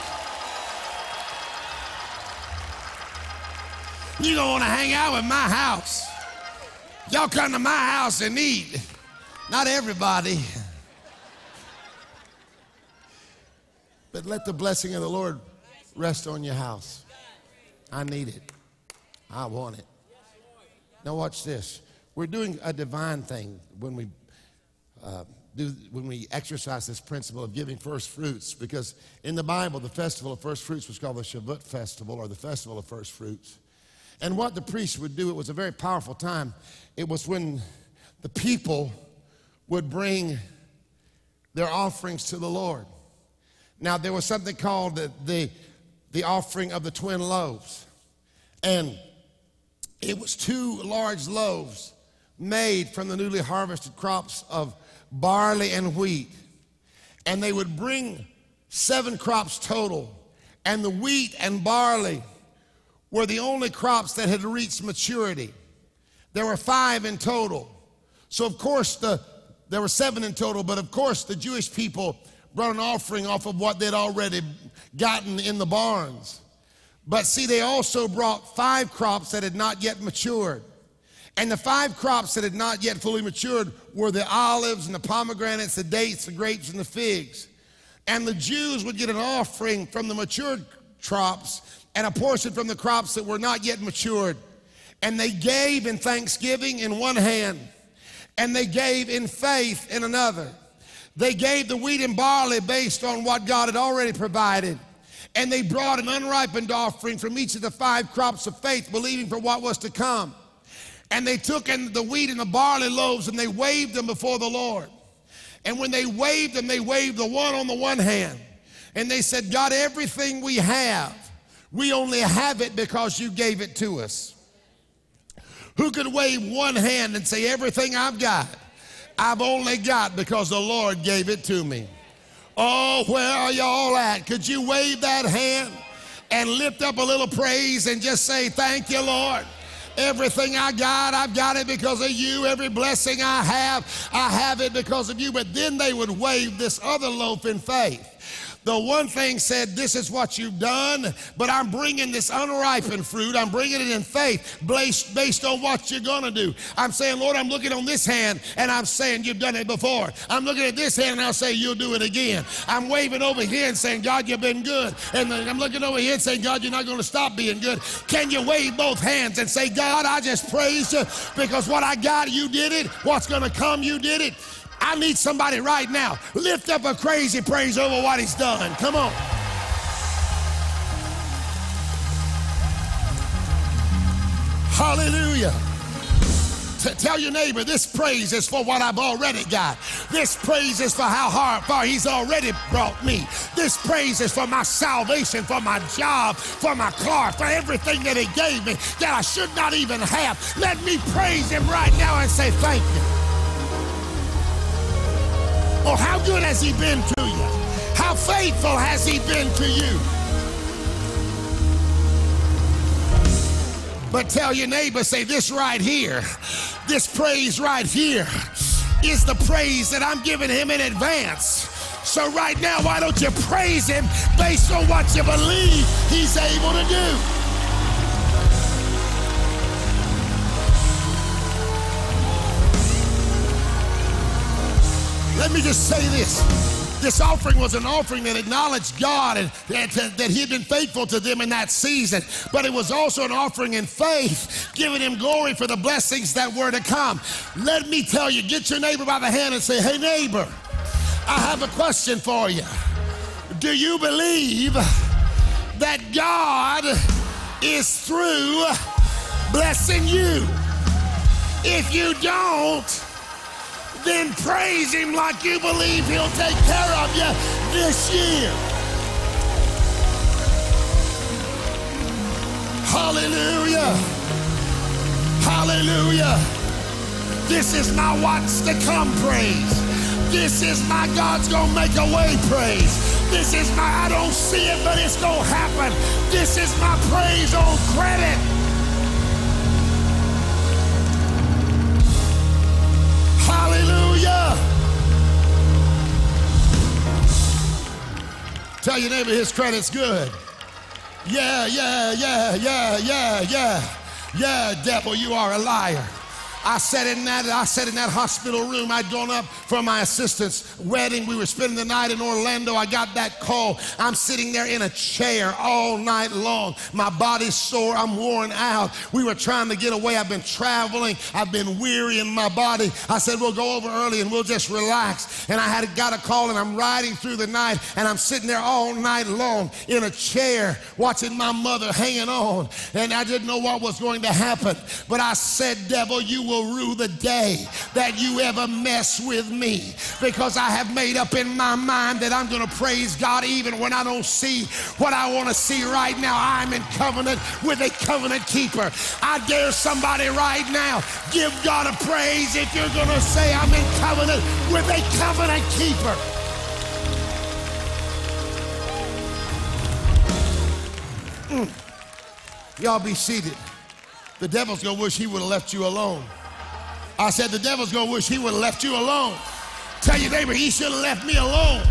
You don't want to hang out with my house. Y'all come to my house and eat. Not everybody. But let the blessing of the Lord rest on your house. I need it. I want it. Now watch this. We're doing a divine thing when we uh, do when we exercise this principle of giving first fruits because in the Bible the festival of first fruits was called the Shavuot festival or the festival of first fruits. And what the priests would do, it was a very powerful time. It was when the people would bring their offerings to the Lord. Now, there was something called the, the, the offering of the twin loaves. And it was two large loaves made from the newly harvested crops of barley and wheat. And they would bring seven crops total. And the wheat and barley were the only crops that had reached maturity. There were five in total. So, of course, the, there were seven in total, but of course, the Jewish people brought an offering off of what they'd already gotten in the barns. But see, they also brought five crops that had not yet matured. And the five crops that had not yet fully matured were the olives and the pomegranates, the dates, the grapes, and the figs. And the Jews would get an offering from the matured crops and a portion from the crops that were not yet matured. And they gave in thanksgiving in one hand, and they gave in faith in another. They gave the wheat and barley based on what God had already provided. And they brought an unripened offering from each of the five crops of faith, believing for what was to come. And they took in the wheat and the barley loaves and they waved them before the Lord. And when they waved them, they waved the one on the one hand. And they said, God, everything we have, we only have it because you gave it to us. Who could wave one hand and say, Everything I've got, I've only got because the Lord gave it to me? Oh, where are y'all at? Could you wave that hand and lift up a little praise and just say, Thank you, Lord? Everything I got, I've got it because of you. Every blessing I have, I have it because of you. But then they would wave this other loaf in faith. The one thing said, This is what you've done, but I'm bringing this unripened fruit. I'm bringing it in faith based, based on what you're going to do. I'm saying, Lord, I'm looking on this hand and I'm saying, You've done it before. I'm looking at this hand and I'll say, You'll do it again. I'm waving over here and saying, God, you've been good. And I'm looking over here and saying, God, you're not going to stop being good. Can you wave both hands and say, God, I just praise you because what I got, you did it. What's going to come, you did it. I need somebody right now. Lift up a crazy praise over what he's done. Come on. Hallelujah. T- tell your neighbor, this praise is for what I've already got. This praise is for how hard, far he's already brought me. This praise is for my salvation, for my job, for my car, for everything that he gave me that I should not even have. Let me praise him right now and say thank you. Oh, how good has he been to you? How faithful has he been to you? But tell your neighbor, say this right here, this praise right here is the praise that I'm giving him in advance. So right now, why don't you praise him based on what you believe he's able to do? Let me just say this. This offering was an offering that acknowledged God and that, that He had been faithful to them in that season. But it was also an offering in faith, giving Him glory for the blessings that were to come. Let me tell you, get your neighbor by the hand and say, Hey, neighbor, I have a question for you. Do you believe that God is through blessing you. If you don't, then praise Him like you believe He'll take care of you this year. Hallelujah. Hallelujah. This is my what's to come praise. This is my God's gonna make a way praise. This is my I don't see it, but it's gonna happen. This is my praise on credit. Hallelujah. Tell your neighbor his credit's good. Yeah, yeah, yeah, yeah, yeah, yeah. Yeah, devil, you are a liar. I sat in that, I sat in that hospital room. I'd gone up for my assistant's wedding. We were spending the night in Orlando. I got that call. I'm sitting there in a chair all night long. My body's sore. I'm worn out. We were trying to get away. I've been traveling. I've been weary in my body. I said, we'll go over early and we'll just relax. And I had got a call and I'm riding through the night and I'm sitting there all night long in a chair watching my mother hanging on. And I didn't know what was going to happen. But I said, devil, you will will rue the day that you ever mess with me because I have made up in my mind that I'm going to praise God even when I don't see what I want to see right now. I'm in covenant with a covenant keeper. I dare somebody right now give God a praise if you're going to say, I'm in covenant with a covenant keeper. Mm. Y'all be seated. The devil's gonna wish he would have left you alone. I said, the devil's gonna wish he would have left you alone. Tell your neighbor, he should have left me alone.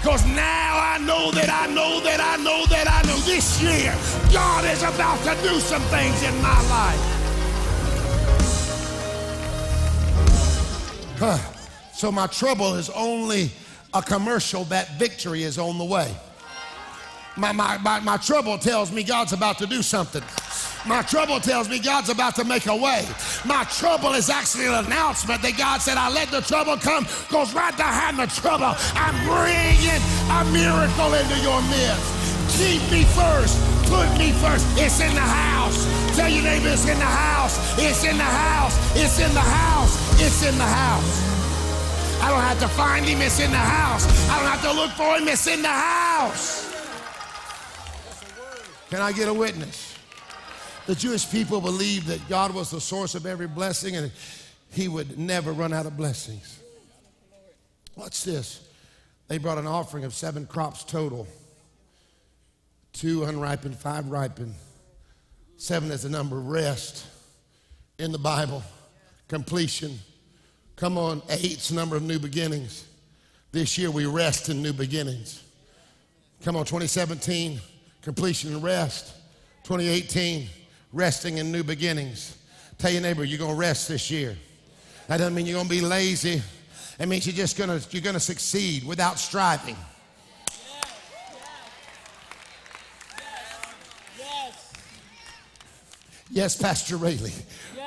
Because now I know that I know that I know that I know this year God is about to do some things in my life. Huh. So my trouble is only a commercial that victory is on the way. My, my, my, my trouble tells me God's about to do something. My trouble tells me God's about to make a way. My trouble is actually an announcement that God said, I let the trouble come because right behind the trouble, I'm bringing a miracle into your midst. Keep me first. Put me first. It's in the house. Tell your neighbor it's in the house. It's in the house. It's in the house. It's in the house. I don't have to find him. It's in the house. I don't have to look for him. It's in the house. Can I get a witness? The Jewish people believed that God was the source of every blessing and he would never run out of blessings. Watch this. They brought an offering of seven crops total two unripened, five ripened. Seven is the number of rest in the Bible, completion. Come on, eight's number of new beginnings. This year we rest in new beginnings. Come on, 2017, completion and rest. 2018, resting in new beginnings. Tell your neighbor, you're going to rest this year. That doesn't mean you're going to be lazy. It means you're just going to, you're going to succeed without striving. Yes, Pastor Raley.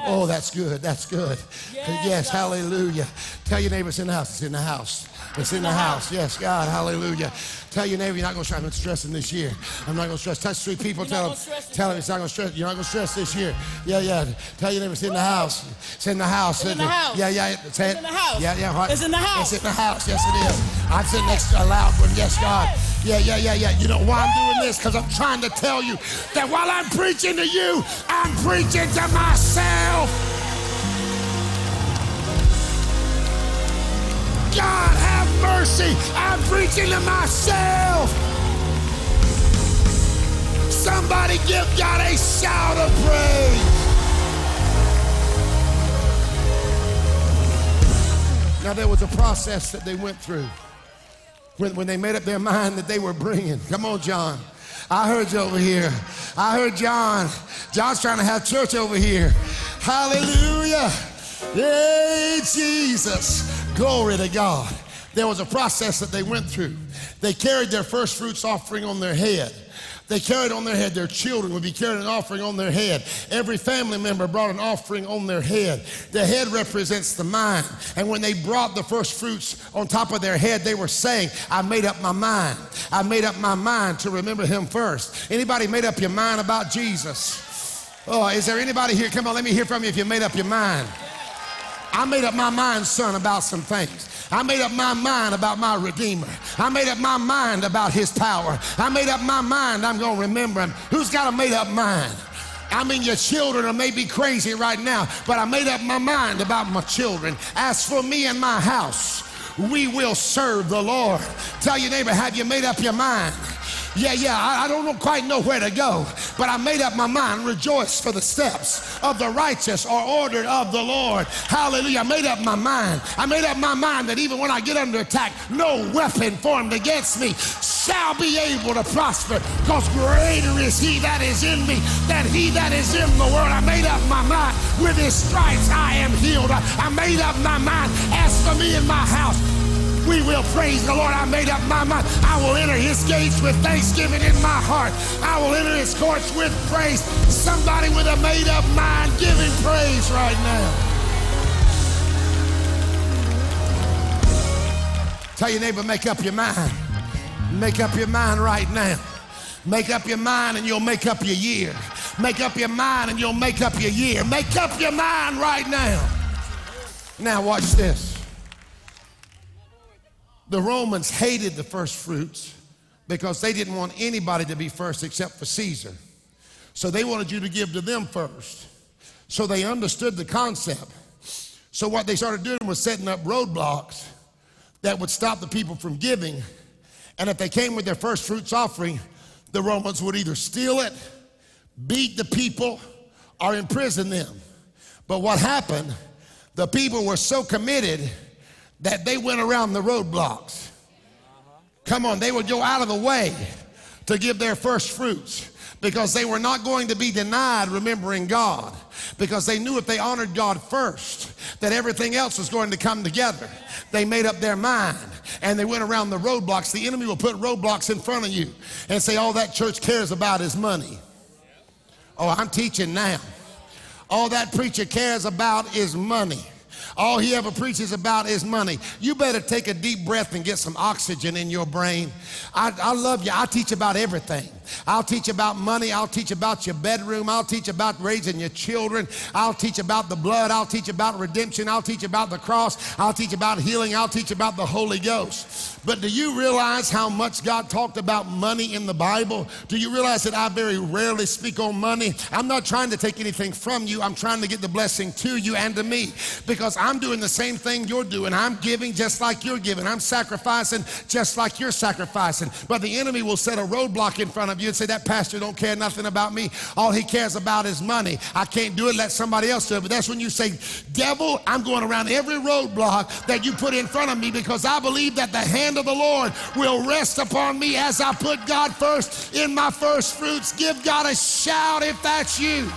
Oh, that's good. That's good. Yes, yes hallelujah. Tell your neighbors in the house. It's in the house. It's in the house. Yes, God. Hallelujah. Tell your neighbor you're not going to stress. I'm stressing this year. I'm not going to stress. Touch three people. You're tell them. Tell them it's not going to stress. You're not going to stress this year. Yeah, yeah. Tell your neighbor it's in the house. It's in the house. It's in the house. Yeah, yeah. Say it's in the house. Yeah, yeah. Right. It's in the house. It's in the house. Yes, it is. I'm sitting next to a loud one. Yes, God. Yeah, yeah, yeah, yeah. You know why I'm doing this? Because I'm trying to tell you that while I'm preaching to you, I'm preaching to myself. God have mercy. I'm preaching to myself. Somebody give God a shout of praise. Now, there was a process that they went through when, when they made up their mind that they were bringing. Come on, John. I heard you over here. I heard John. John's trying to have church over here. Hallelujah. Hey, Jesus. Glory to God. There was a process that they went through. They carried their first fruits offering on their head. They carried on their head. Their children would be carrying an offering on their head. Every family member brought an offering on their head. The head represents the mind. And when they brought the first fruits on top of their head, they were saying, I made up my mind. I made up my mind to remember him first. Anybody made up your mind about Jesus? Oh, is there anybody here? Come on, let me hear from you if you made up your mind. I made up my mind, son, about some things. I made up my mind about my Redeemer. I made up my mind about His power. I made up my mind I'm going to remember Him. Who's got a made up mind? I mean, your children are maybe crazy right now, but I made up my mind about my children. As for me and my house, we will serve the Lord. Tell your neighbor, have you made up your mind? Yeah, yeah, I, I don't quite know where to go, but I made up my mind. Rejoice for the steps of the righteous are ordered of the Lord. Hallelujah. I made up my mind. I made up my mind that even when I get under attack, no weapon formed against me shall be able to prosper because greater is he that is in me than he that is in the world. I made up my mind. With his stripes I am healed. I made up my mind. As for me and my house, we will praise the Lord. I made up my mind. I will enter his gates with thanksgiving in my heart. I will enter his courts with praise. Somebody with a made up mind, him praise right now. Tell your neighbor, make up your mind. Make up your mind right now. Make up your mind and you'll make up your year. Make up your mind and you'll make up your year. Make up your mind right now. Now, watch this. The Romans hated the first fruits because they didn't want anybody to be first except for Caesar. So they wanted you to give to them first. So they understood the concept. So what they started doing was setting up roadblocks that would stop the people from giving. And if they came with their first fruits offering, the Romans would either steal it, beat the people, or imprison them. But what happened, the people were so committed that they went around the roadblocks. Come on, they would go out of the way to give their first fruits because they were not going to be denied remembering God because they knew if they honored God first that everything else was going to come together. They made up their mind and they went around the roadblocks. The enemy will put roadblocks in front of you and say all that church cares about is money. Oh, I'm teaching now. All that preacher cares about is money. All he ever preaches about is money. You better take a deep breath and get some oxygen in your brain. I, I love you. I teach about everything. I'll teach about money. I'll teach about your bedroom. I'll teach about raising your children. I'll teach about the blood. I'll teach about redemption. I'll teach about the cross. I'll teach about healing. I'll teach about the Holy Ghost. But do you realize how much God talked about money in the Bible? Do you realize that I very rarely speak on money? I'm not trying to take anything from you. I'm trying to get the blessing to you and to me because I'm doing the same thing you're doing. I'm giving just like you're giving. I'm sacrificing just like you're sacrificing. But the enemy will set a roadblock in front of you and say, That pastor don't care nothing about me. All he cares about is money. I can't do it. Let somebody else do it. But that's when you say, Devil, I'm going around every roadblock that you put in front of me because I believe that the hand of the Lord will rest upon me as I put God first in my first fruits. Give God a shout if that's you.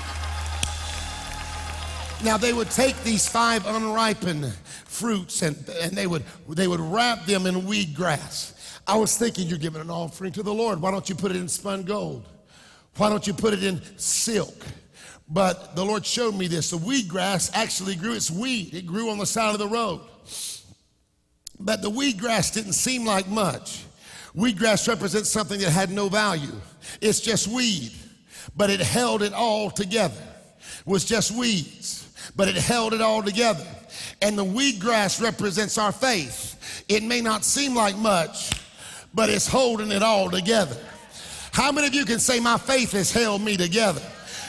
Now they would take these five unripened fruits and, and they would they would wrap them in weed grass. I was thinking you're giving an offering to the Lord. Why don't you put it in spun gold? Why don't you put it in silk? But the Lord showed me this. The weed grass actually grew, it's weed. It grew on the side of the road. But the weed grass didn't seem like much. Weed grass represents something that had no value. It's just weed, but it held it all together. It was just weeds, but it held it all together. And the weed grass represents our faith. It may not seem like much, but it's holding it all together. How many of you can say, My faith has held me together?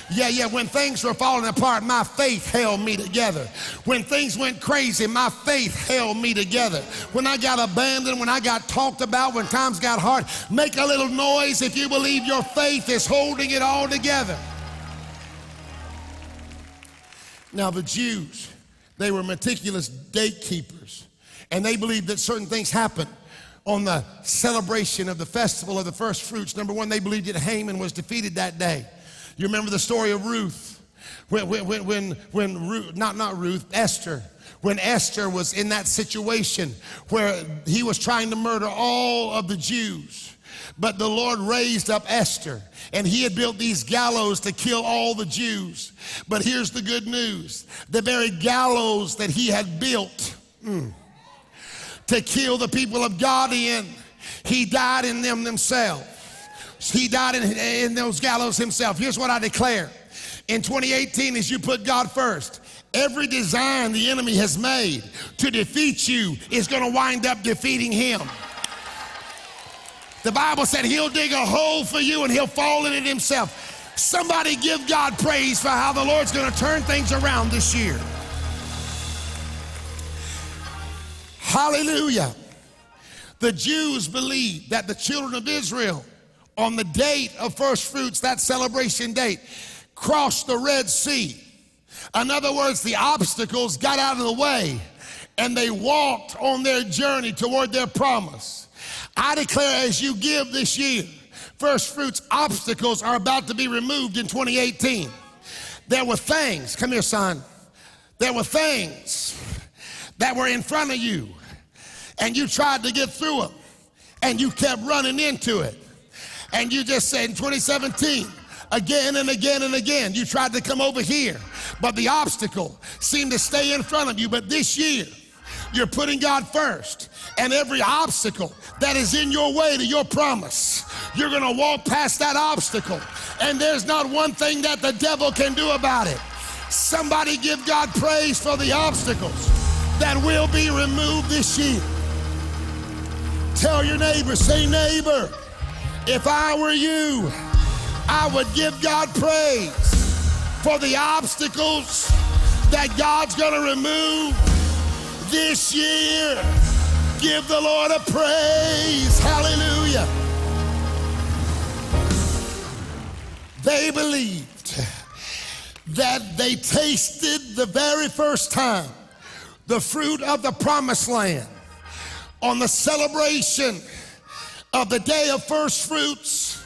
Yeah, yeah. When things were falling apart, my faith held me together. When things went crazy, my faith held me together. When I got abandoned, when I got talked about, when times got hard, make a little noise if you believe your faith is holding it all together. Now, the Jews, they were meticulous date keepers, and they believed that certain things happened on the celebration of the festival of the first fruits. Number one, they believed that Haman was defeated that day. You remember the story of Ruth? When, when, when, when Ruth, not, not Ruth, Esther, when Esther was in that situation where he was trying to murder all of the Jews. But the Lord raised up Esther, and he had built these gallows to kill all the Jews. But here's the good news the very gallows that he had built mm, to kill the people of God in, he died in them themselves. He died in, in those gallows himself. Here's what I declare in 2018 as you put God first. Every design the enemy has made to defeat you is going to wind up defeating him. The Bible said he'll dig a hole for you and he'll fall in it himself. Somebody give God praise for how the Lord's going to turn things around this year. Hallelujah. The Jews believed that the children of Israel, on the date of first fruits, that celebration date, crossed the Red Sea. In other words, the obstacles got out of the way and they walked on their journey toward their promise. I declare as you give this year, first fruits obstacles are about to be removed in 2018. There were things, come here, son. There were things that were in front of you, and you tried to get through them, and you kept running into it. And you just said in 2017, again and again and again, you tried to come over here, but the obstacle seemed to stay in front of you. But this year, you're putting God first and every obstacle that is in your way to your promise. You're to walk past that obstacle, and there's not one thing that the devil can do about it. Somebody give God praise for the obstacles that will be removed this year. Tell your neighbor, say, neighbor, if I were you, I would give God praise for the obstacles that God's going to remove this year. Give the Lord a praise. Hallelujah. They believed that they tasted the very first time the fruit of the promised land on the celebration of the day of first fruits.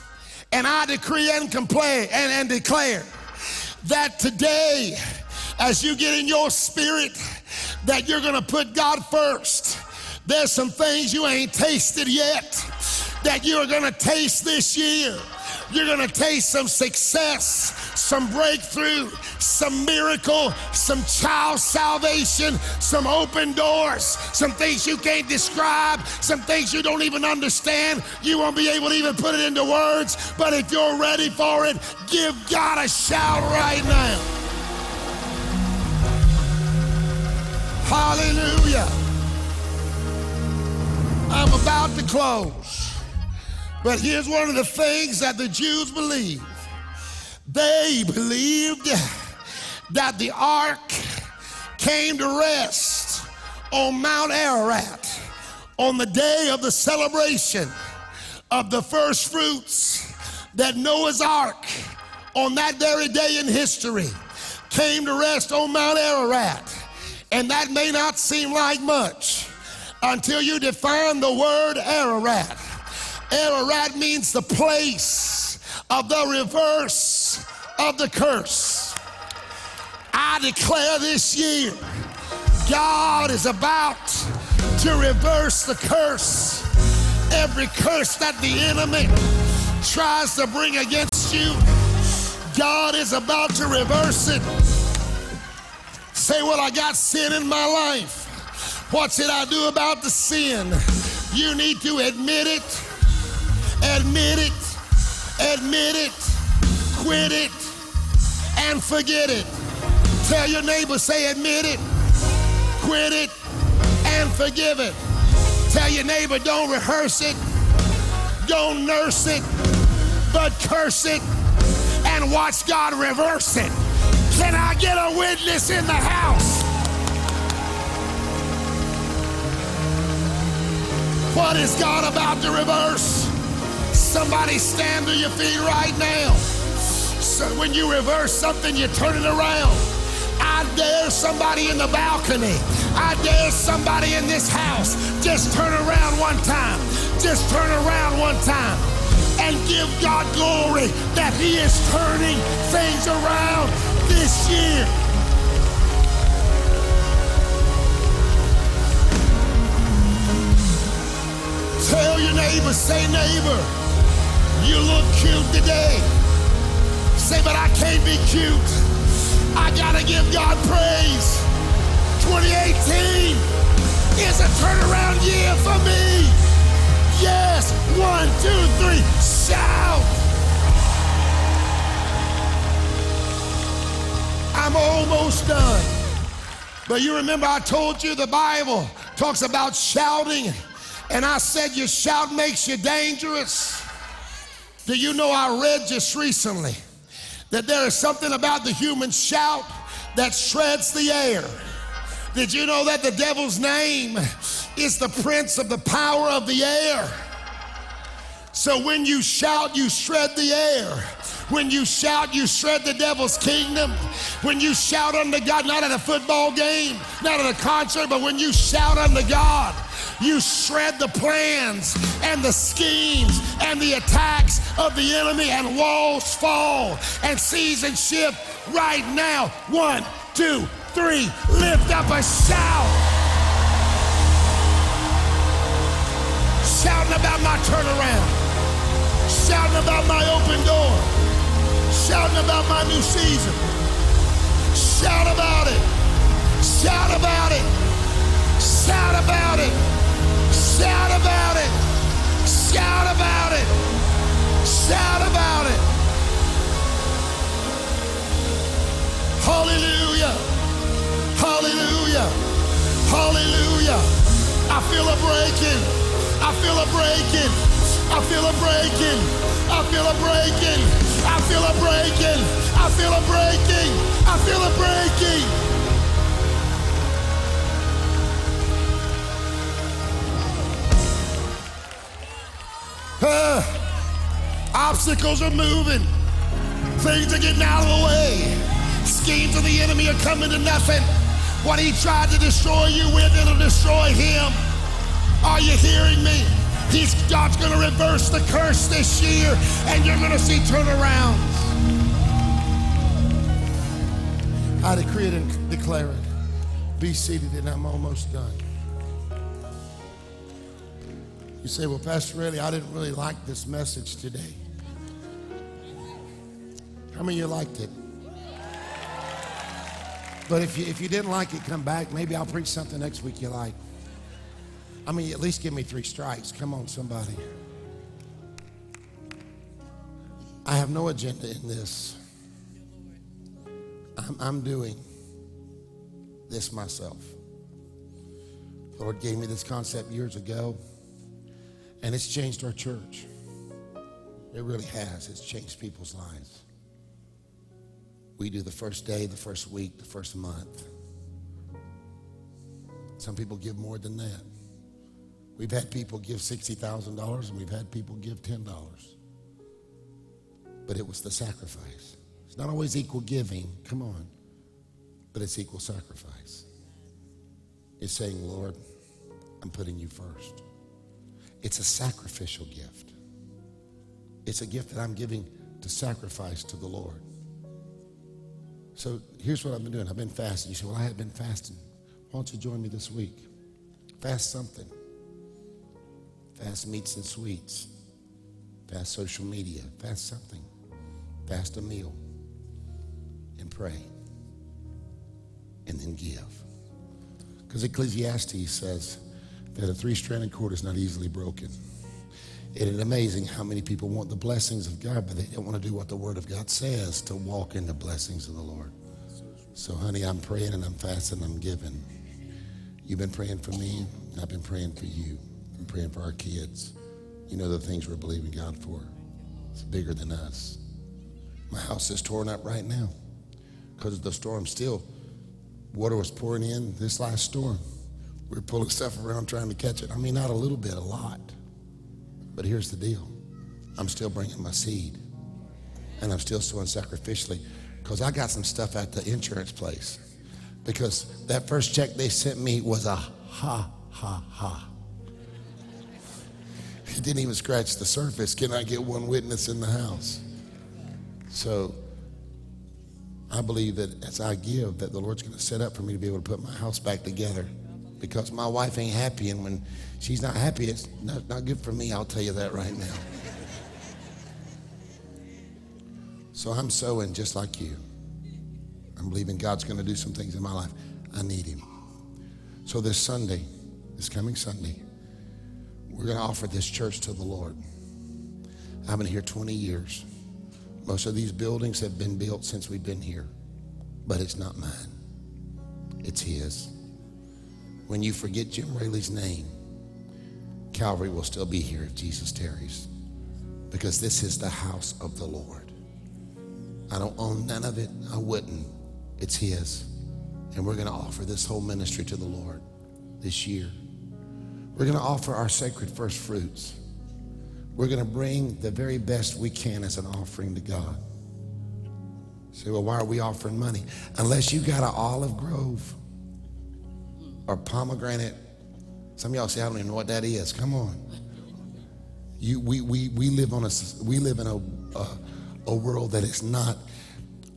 And I decree and complain and, and declare that today, as you get in your spirit, that you're to put God first there's some things you ain't tasted yet that you're to taste this year. You're to taste some success, some breakthrough, some miracle, some child salvation, some open doors, some things you can't describe, some things you don't even understand. You won't be able to even put it into words. But if you're ready for it, give God a shout right now. Hallelujah. I'm about to close. But here's one of the things that the Jews believed. They believed that the ark came to rest on Mount Ararat on the day of the celebration of the first fruits that Noah's ark on that very day in history came to rest on Mount Ararat. And that may not seem like much until you define the word Ararat. Ararat means the place of the reverse of the curse. I declare this year, God is about to reverse the curse. Every curse that the enemy tries to bring against you, God is about to reverse it. Say, Well, I got sin in my life. What should I do about the sin? You need to admit it, admit it, admit it, quit it, and forget it. Tell your neighbor, say, admit it, quit it, and forgive it. Tell your neighbor, don't rehearse it, don't nurse it, but curse it and watch God reverse it. Can I get a witness in the house? What is God about to reverse? Somebody stand to your feet right now. When you reverse something, you turn it around. I dare somebody in the balcony. I dare somebody in this house. Just turn around one time. Just turn around one time and give God glory that He is turning things around this year. Tell your neighbor, say neighbor, You look cute today. Say, but I can't be cute. I gotta give God praise. 2018 is a turnaround year for me. Yes. One, two, three. Shout. I'm almost done. But you remember I told you the Bible talks about shouting, and I said your shout makes you dangerous. Do you know I read just recently that there is something about the human shout that shreds the air? Did you know that the devil's name is the prince of the power of the air? So when you shout, you shred the air. When you shout, you shred the devil's kingdom. When you shout unto God, not at a football game, not at a concert, but when you shout unto God, you shred the plans and the schemes and the attacks of the enemy, and walls fall and seasons shift right now. One, two, three. Lift up a shout. Shouting about my turnaround. Shouting about my open door shouting about my new season. Shout about it. Shout about it. Shout about it. Shout about it. Shout about it. Shout about it. Hallelujah. Hallelujah. Hallelujah. I feel a breaking. I feel a breaking. I feel a breaking. I feel a breaking. I feel a breaking. I feel a breaking. I feel a breaking. Uh, obstacles are moving. Things are getting out of the way. Schemes of the enemy are coming to nothing. What he tried to destroy you with, it'll destroy him. Are you hearing me? He's, God's going to reverse the curse this year, and you're going to see turnarounds. I decree it and declare it. Be seated, and I'm almost done. You say, Well, Pastor Riley, I didn't really like this message today. How many of you liked it? But if you, if you didn't like it, come back. Maybe I'll preach something next week you like. I mean, at least give me three strikes. Come on, somebody. I have no agenda in this. I'm, I'm doing this myself. The Lord gave me this concept years ago, and it's changed our church. It really has. It's changed people's lives. We do the first day, the first week, the first month. Some people give more than that. We've had people give $60,000 and we've had people give $10. But it was the sacrifice. It's not always equal giving, come on, but it's equal sacrifice. It's saying, Lord, I'm putting you first. It's a sacrificial gift. It's a gift that I'm giving to sacrifice to the Lord. So here's what I've been doing. I've been fasting. You say, Well, I have been fasting. Why don't you join me this week? Fast something. Fast meats and sweets. Fast social media. Fast something. Fast a meal. And pray. And then give. Because Ecclesiastes says that a three stranded cord is not easily broken. It is amazing how many people want the blessings of God, but they don't want to do what the Word of God says to walk in the blessings of the Lord. So, honey, I'm praying and I'm fasting, and I'm giving. You've been praying for me, I've been praying for you and praying for our kids. You know the things we're believing God for. It's bigger than us. My house is torn up right now because of the storm. Still, water was pouring in this last storm. We are pulling stuff around trying to catch it. I mean, not a little bit, a lot. But here's the deal I'm still bringing my seed, and I'm still sowing sacrificially because I got some stuff at the insurance place. Because that first check they sent me was a ha, ha, ha. It didn't even scratch the surface. Can I get one witness in the house? So I believe that as I give, that the Lord's going to set up for me to be able to put my house back together because my wife ain't happy. And when she's not happy, it's not, not good for me. I'll tell you that right now. So I'm sowing just like you. I'm believing God's going to do some things in my life. I need Him. So this Sunday, this coming Sunday, we're going to offer this church to the Lord. I've been here 20 years. Most of these buildings have been built since we've been here, but it's not mine, it's His. When you forget Jim Raley's name, Calvary will still be here if Jesus tarries, because this is the house of the Lord. I don't own none of it, I wouldn't. It's His. And we're going to offer this whole ministry to the Lord this year. We're going to offer our sacred first fruits. We're going to bring the very best we can as an offering to God. Say, well, why are we offering money? Unless you got an olive grove or pomegranate. Some of y'all say, I don't even know what that is. Come on. You, we, we, we live on a we live in a, a, a world that is not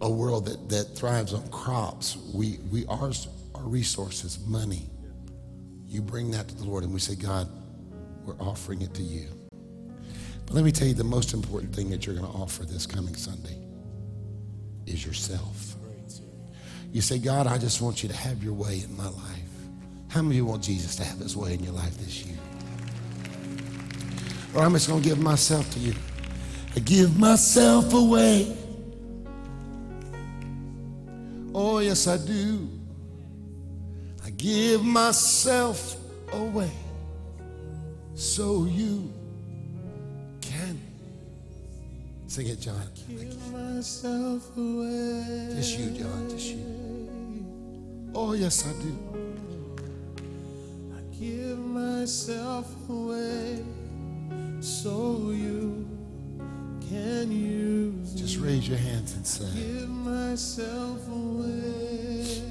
a world that, that thrives on crops. We, we ours, our resources, money. You bring that to the Lord and we say, God, we're offering it to you. But let me tell you the most important thing that you're going to offer this coming Sunday is yourself. You say, God, I just want you to have your way in my life. How many of you want Jesus to have his way in your life this year? Or I'm just going to give myself to you. I give myself away. Oh, yes, I do. I give myself away so you can. Sing it, John. Give myself away. Just you, John. Just you. Oh, yes, I do. Give myself away so you can use Just raise your hands and say, Give myself away.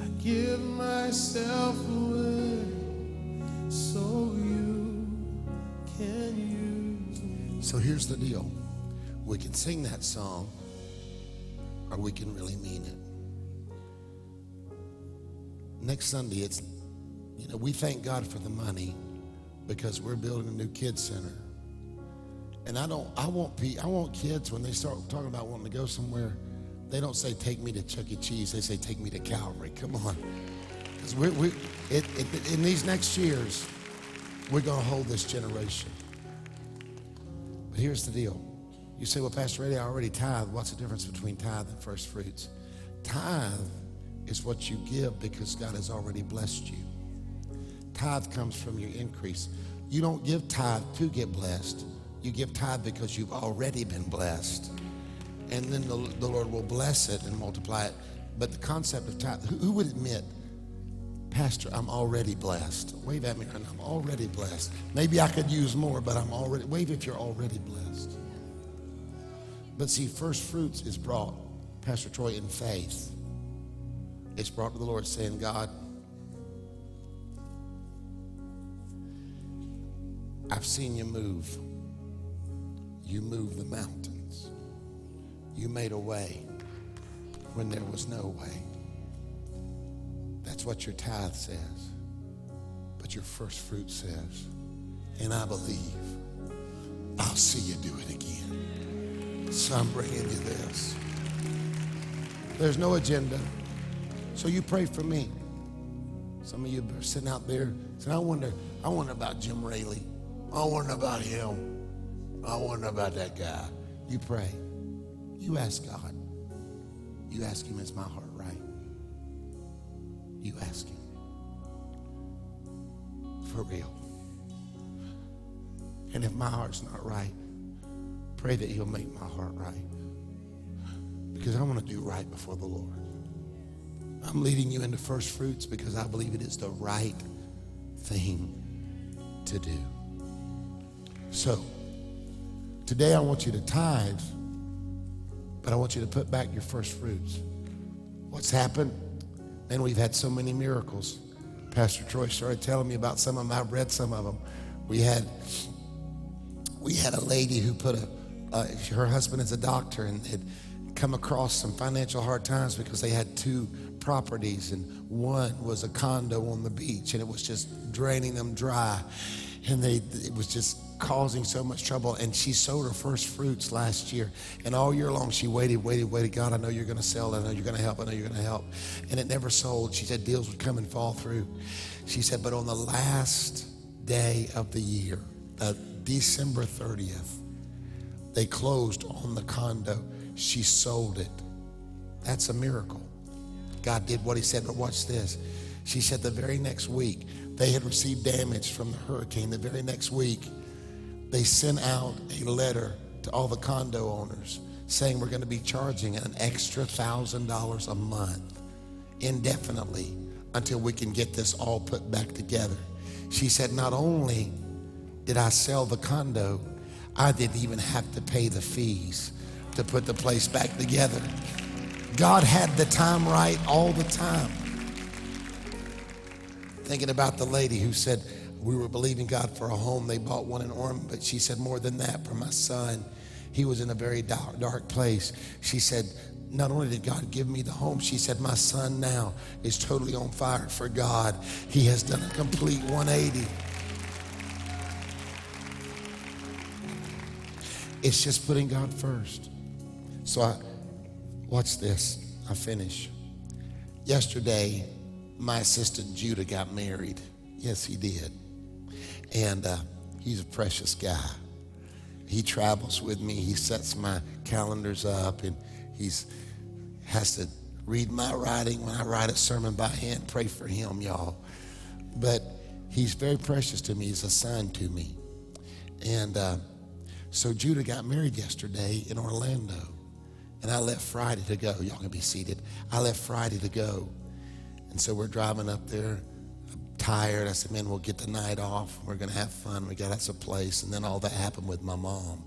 I give myself away so you can use. So here's the deal. We can sing that song or we can really mean it. Next Sunday, it's, you know, we thank God for the money because we're building a new kids center. And I don't, I want, I want kids when they start talking about wanting to go somewhere, they don't say, take me to Chuck E. Cheese. They say, take me to Calvary. Come on. Because we, we, it, it, in these next years, we're going to hold this generation. But here's the deal. You say, well, Pastor Eddie, I already tithe. What's the difference between tithe and first fruits? Tithe is what you give because God has already blessed you. Tithe comes from your increase. You don't give tithe to get blessed. You give tithe because you've already been blessed. And then the, the Lord will bless it and multiply it. But the concept of tithe, who, who would admit, Pastor, I'm already blessed? Wave at me. I'm already blessed. Maybe I could use more, but I'm already, wave if you're already blessed. But see, first fruits is brought, Pastor Troy, in faith. It's brought to the Lord saying, God, I've seen you move. You moved the mountains. You made a way when there was no way. That's what your tithe says. But your first fruit says, and I believe I'll see you do it again. So I'm bringing you this. There's no agenda. So you pray for me. Some of you are sitting out there saying, I wonder, I wonder about Jim Raley. I wonder about him. I wonder about that guy. You pray. You ask God. You ask him, is my heart right? You ask him. For real. And if my heart's not right, pray that he'll make my heart right. Because I want to do right before the Lord. I'm leading you into first fruits because I believe it is the right thing to do. So, today I want you to tithe, but I want you to put back your first fruits. What's happened? And we've had so many miracles. Pastor Troy started telling me about some of them. I've read some of them. We had we had a lady who put a uh, her husband is a doctor and had come across some financial hard times because they had two properties, and one was a condo on the beach, and it was just draining them dry. And they, it was just causing so much trouble. And she sowed her first fruits last year. And all year long, she waited, waited, waited. God, I know you're going to sell. I know you're going to help. I know you're going to help. And it never sold. She said deals would come and fall through. She said, but on the last day of the year, uh, December 30th, they closed on the condo. She sold it. That's a miracle. God did what he said, but watch this. She said the very next week, they had received damage from the hurricane. The very next week, they sent out a letter to all the condo owners saying we're going to be charging an extra thousand dollars a month indefinitely until we can get this all put back together. She said, Not only did I sell the condo, I didn't even have to pay the fees to put the place back together. God had the time right all the time. Thinking about the lady who said, We were believing God for a home. They bought one in Ormond, but she said, More than that, for my son. He was in a very dark, dark place. She said, not only did God give me the home, she said, My son now is totally on fire for God. He has done a complete 180. It's just putting God first. So I watch this. I finish. Yesterday, my assistant Judah got married. Yes, he did. And uh, he's a precious guy. He travels with me. He sets my calendars up, and he's has to read my writing when I write a sermon by hand. Pray for him, y'all. But he's very precious to me. He's a son to me. And uh, so Judah got married yesterday in Orlando. And I left Friday to go. Y'all can be seated. I left Friday to go. And so we're driving up there. I'm tired. I said, man, we'll get the night off. We're going to have fun. We got us a place. And then all that happened with my mom.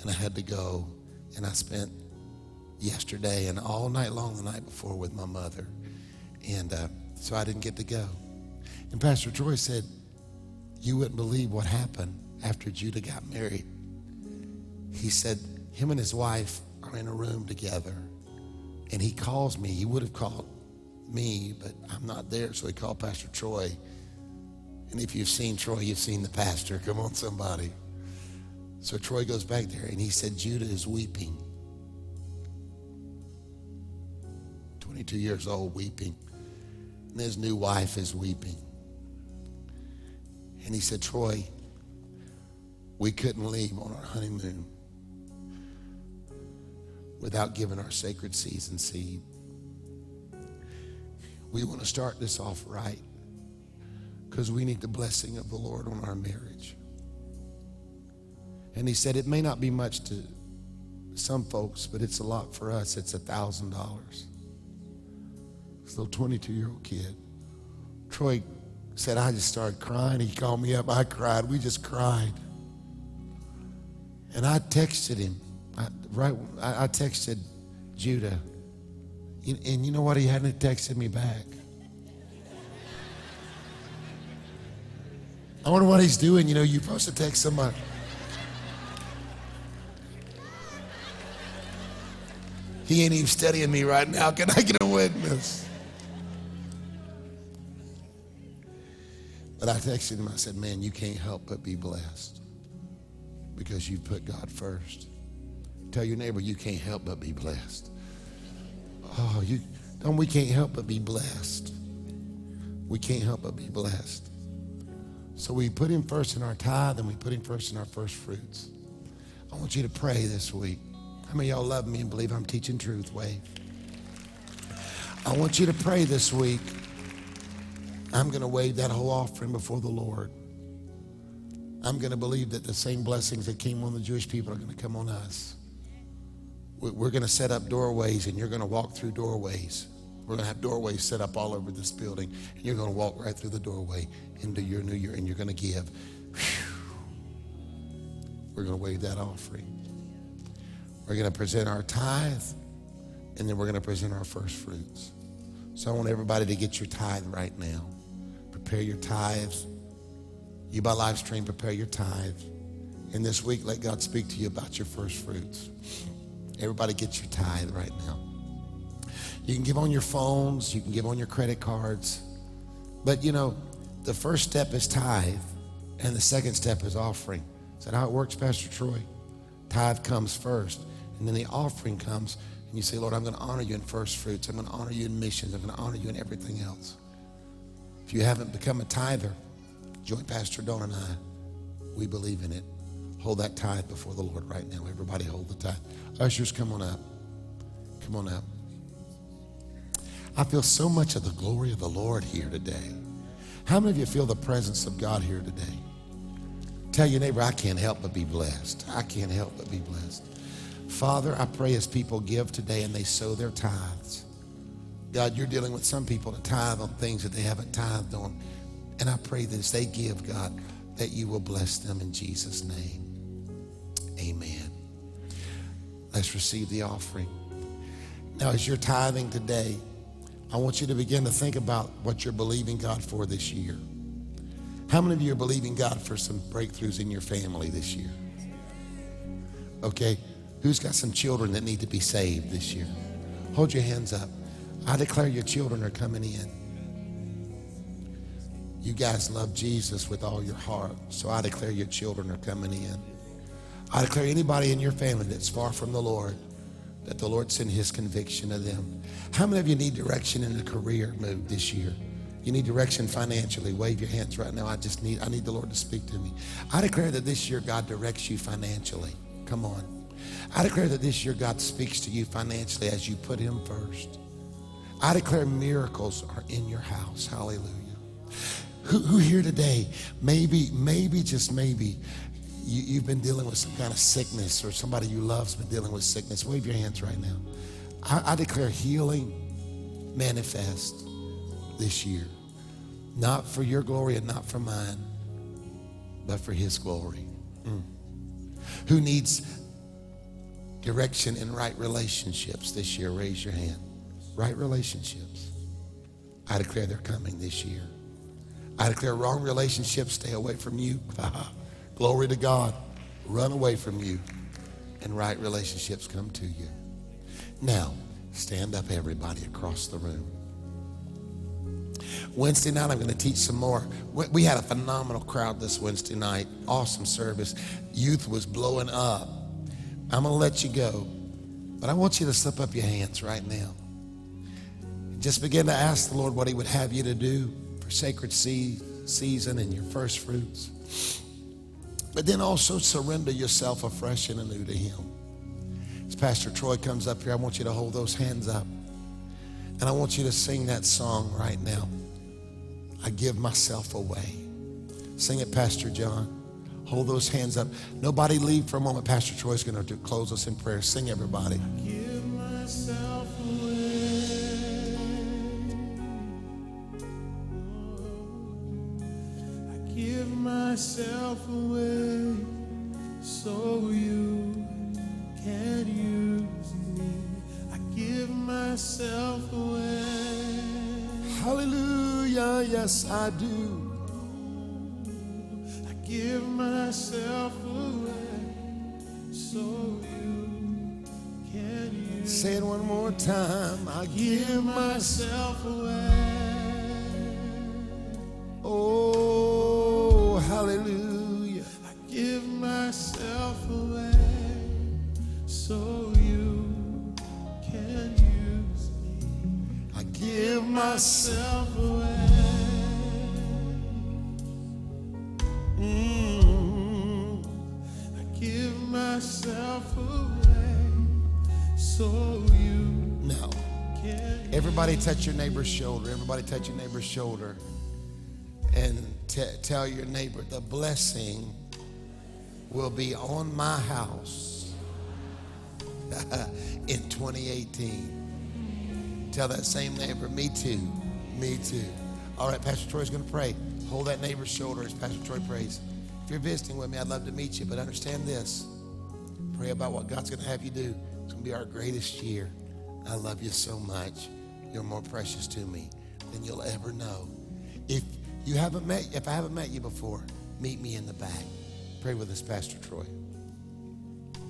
And I had to go. And I spent yesterday and all night long the night before with my mother. And uh, so I didn't get to go. And Pastor Troy said, You wouldn't believe what happened after Judah got married. He said, Him and his wife are in a room together. And he calls me. He would have called me, but I'm not there. So he called Pastor Troy. And if you've seen Troy, you've seen the pastor. Come on, somebody. So Troy goes back there and he said, Judah is weeping. 22 years old, weeping. And his new wife is weeping. And he said, Troy, we couldn't leave on our honeymoon without giving our sacred season seed. We want to start this off right because we need the blessing of the Lord on our marriage. And he said, It may not be much to some folks, but it's a lot for us. It's a thousand dollars. This little 22 year old kid. Troy said, I just started crying. He called me up. I cried. We just cried. And I texted him. I, right, I, I texted Judah. And you know what? He hadn't texted me back. I wonder what he's doing. You know, you're supposed to text somebody. He ain't even studying me right now. Can I get a witness? But I texted him. I said, Man, you can't help but be blessed because you put God first. Tell your neighbor you can't help but be blessed. Oh, you don't we can't help but be blessed. We can't help but be blessed. So we put him first in our tithe and we put him first in our first fruits. I want you to pray this week. How many y'all love me and believe I'm teaching truth? Wave. I want you to pray this week. I'm going to wave that whole offering before the Lord. I'm going to believe that the same blessings that came on the Jewish people are going to come on us. We're going to set up doorways and you're going to walk through doorways. We're going to have doorways set up all over this building and you're going to walk right through the doorway into your new year and you're going to give. We're going to wave that offering. We're going to present our tithe and then we're going to present our first fruits. So I want everybody to get your tithe right now. Prepare your tithe. You by live stream, prepare your tithe. And this week, let God speak to you about your first fruits. Everybody get your tithe right now. You can give on your phones, you can give on your credit cards. But you know, the first step is tithe, and the second step is offering. Is that how it works, Pastor Troy? Tithe comes first, and then the offering comes, and you say, Lord, I'm going to honor you in first fruits. I'm going to honor you in missions. I'm going to honor you in everything else. If you haven't become a tither, join Pastor Don and I. We believe in it. Hold that tithe before the Lord right now. Everybody hold the tithe. Ushers, come on up. Come on up. I feel so much of the glory of the Lord here today. How many of you feel the presence of God here today? Tell your neighbor, I can't help but be blessed. I can't help but be blessed. Father, I pray as people give today and they sow their tithes. God, you're dealing with some people to tithe on things that they haven't tithed on. And I pray that as they give, God, that you will bless them in Jesus' name. Amen. Let's receive the offering. Now, as you're tithing today, I want you to begin to think about what you're believing God for this year. How many of you are believing God for some breakthroughs in your family this year? Okay, who's got some children that need to be saved this year? Hold your hands up. I declare your children are coming in. You guys love Jesus with all your heart, so I declare your children are coming in. I declare anybody in your family that's far from the Lord, that the Lord send his conviction to them. How many of you need direction in a career move this year? You need direction financially. Wave your hands right now. I just need I need the Lord to speak to me. I declare that this year God directs you financially. Come on. I declare that this year God speaks to you financially as you put him first. I declare miracles are in your house. Hallelujah. Who, who here today, maybe, maybe, just maybe, you, you've been dealing with some kind of sickness or somebody you love's been dealing with sickness. Wave your hands right now. I, I declare healing manifest this year. Not for your glory and not for mine, but for his glory. Mm. Who needs direction in right relationships this year? Raise your hand. Right relationships. I declare they're coming this year. I declare wrong relationships stay away from you. Glory to God. Run away from you. And right relationships come to you. Now, stand up, everybody, across the room. Wednesday night, I'm going to teach some more. We had a phenomenal crowd this Wednesday night. Awesome service. Youth was blowing up. I'm going to let you go, but I want you to slip up your hands right now. Just begin to ask the Lord what He would have you to do for sacred season and your first fruits. But then also surrender yourself afresh and anew to Him. As Pastor Troy comes up here, I want you to hold those hands up. And I want you to sing that song right now. I give myself away. Sing it, Pastor John. Hold those hands up. Nobody leave for a moment. Pastor Troy's going to close us in prayer. Sing, everybody. Myself away so you can use me. I give myself away. Hallelujah. Yes, I do. I give myself away so you can use Say it one more time. I give give myself away. Oh, hallelujah. I give myself away so you can use me. I give myself. Away. Mm. I give myself away so you Now, everybody touch your neighbor's shoulder. Everybody touch your neighbor's shoulder. And t- tell your neighbor the blessing will be on my house in 2018. Tell that same neighbor, me too, me too. All right, Pastor Troy's going to pray. Hold that neighbor's shoulder as Pastor Troy prays. If you're visiting with me, I'd love to meet you, but understand this. Pray about what God's going to have you do. It's going to be our greatest year. I love you so much. You're more precious to me than you'll ever know. If you haven't met, if I haven't met you before, meet me in the back. Pray with us, Pastor Troy.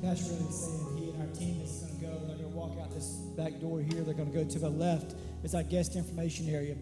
Pastor really saying he and our team is going to go. They're going to walk out this back door here. They're going to go to the left. It's our guest information area.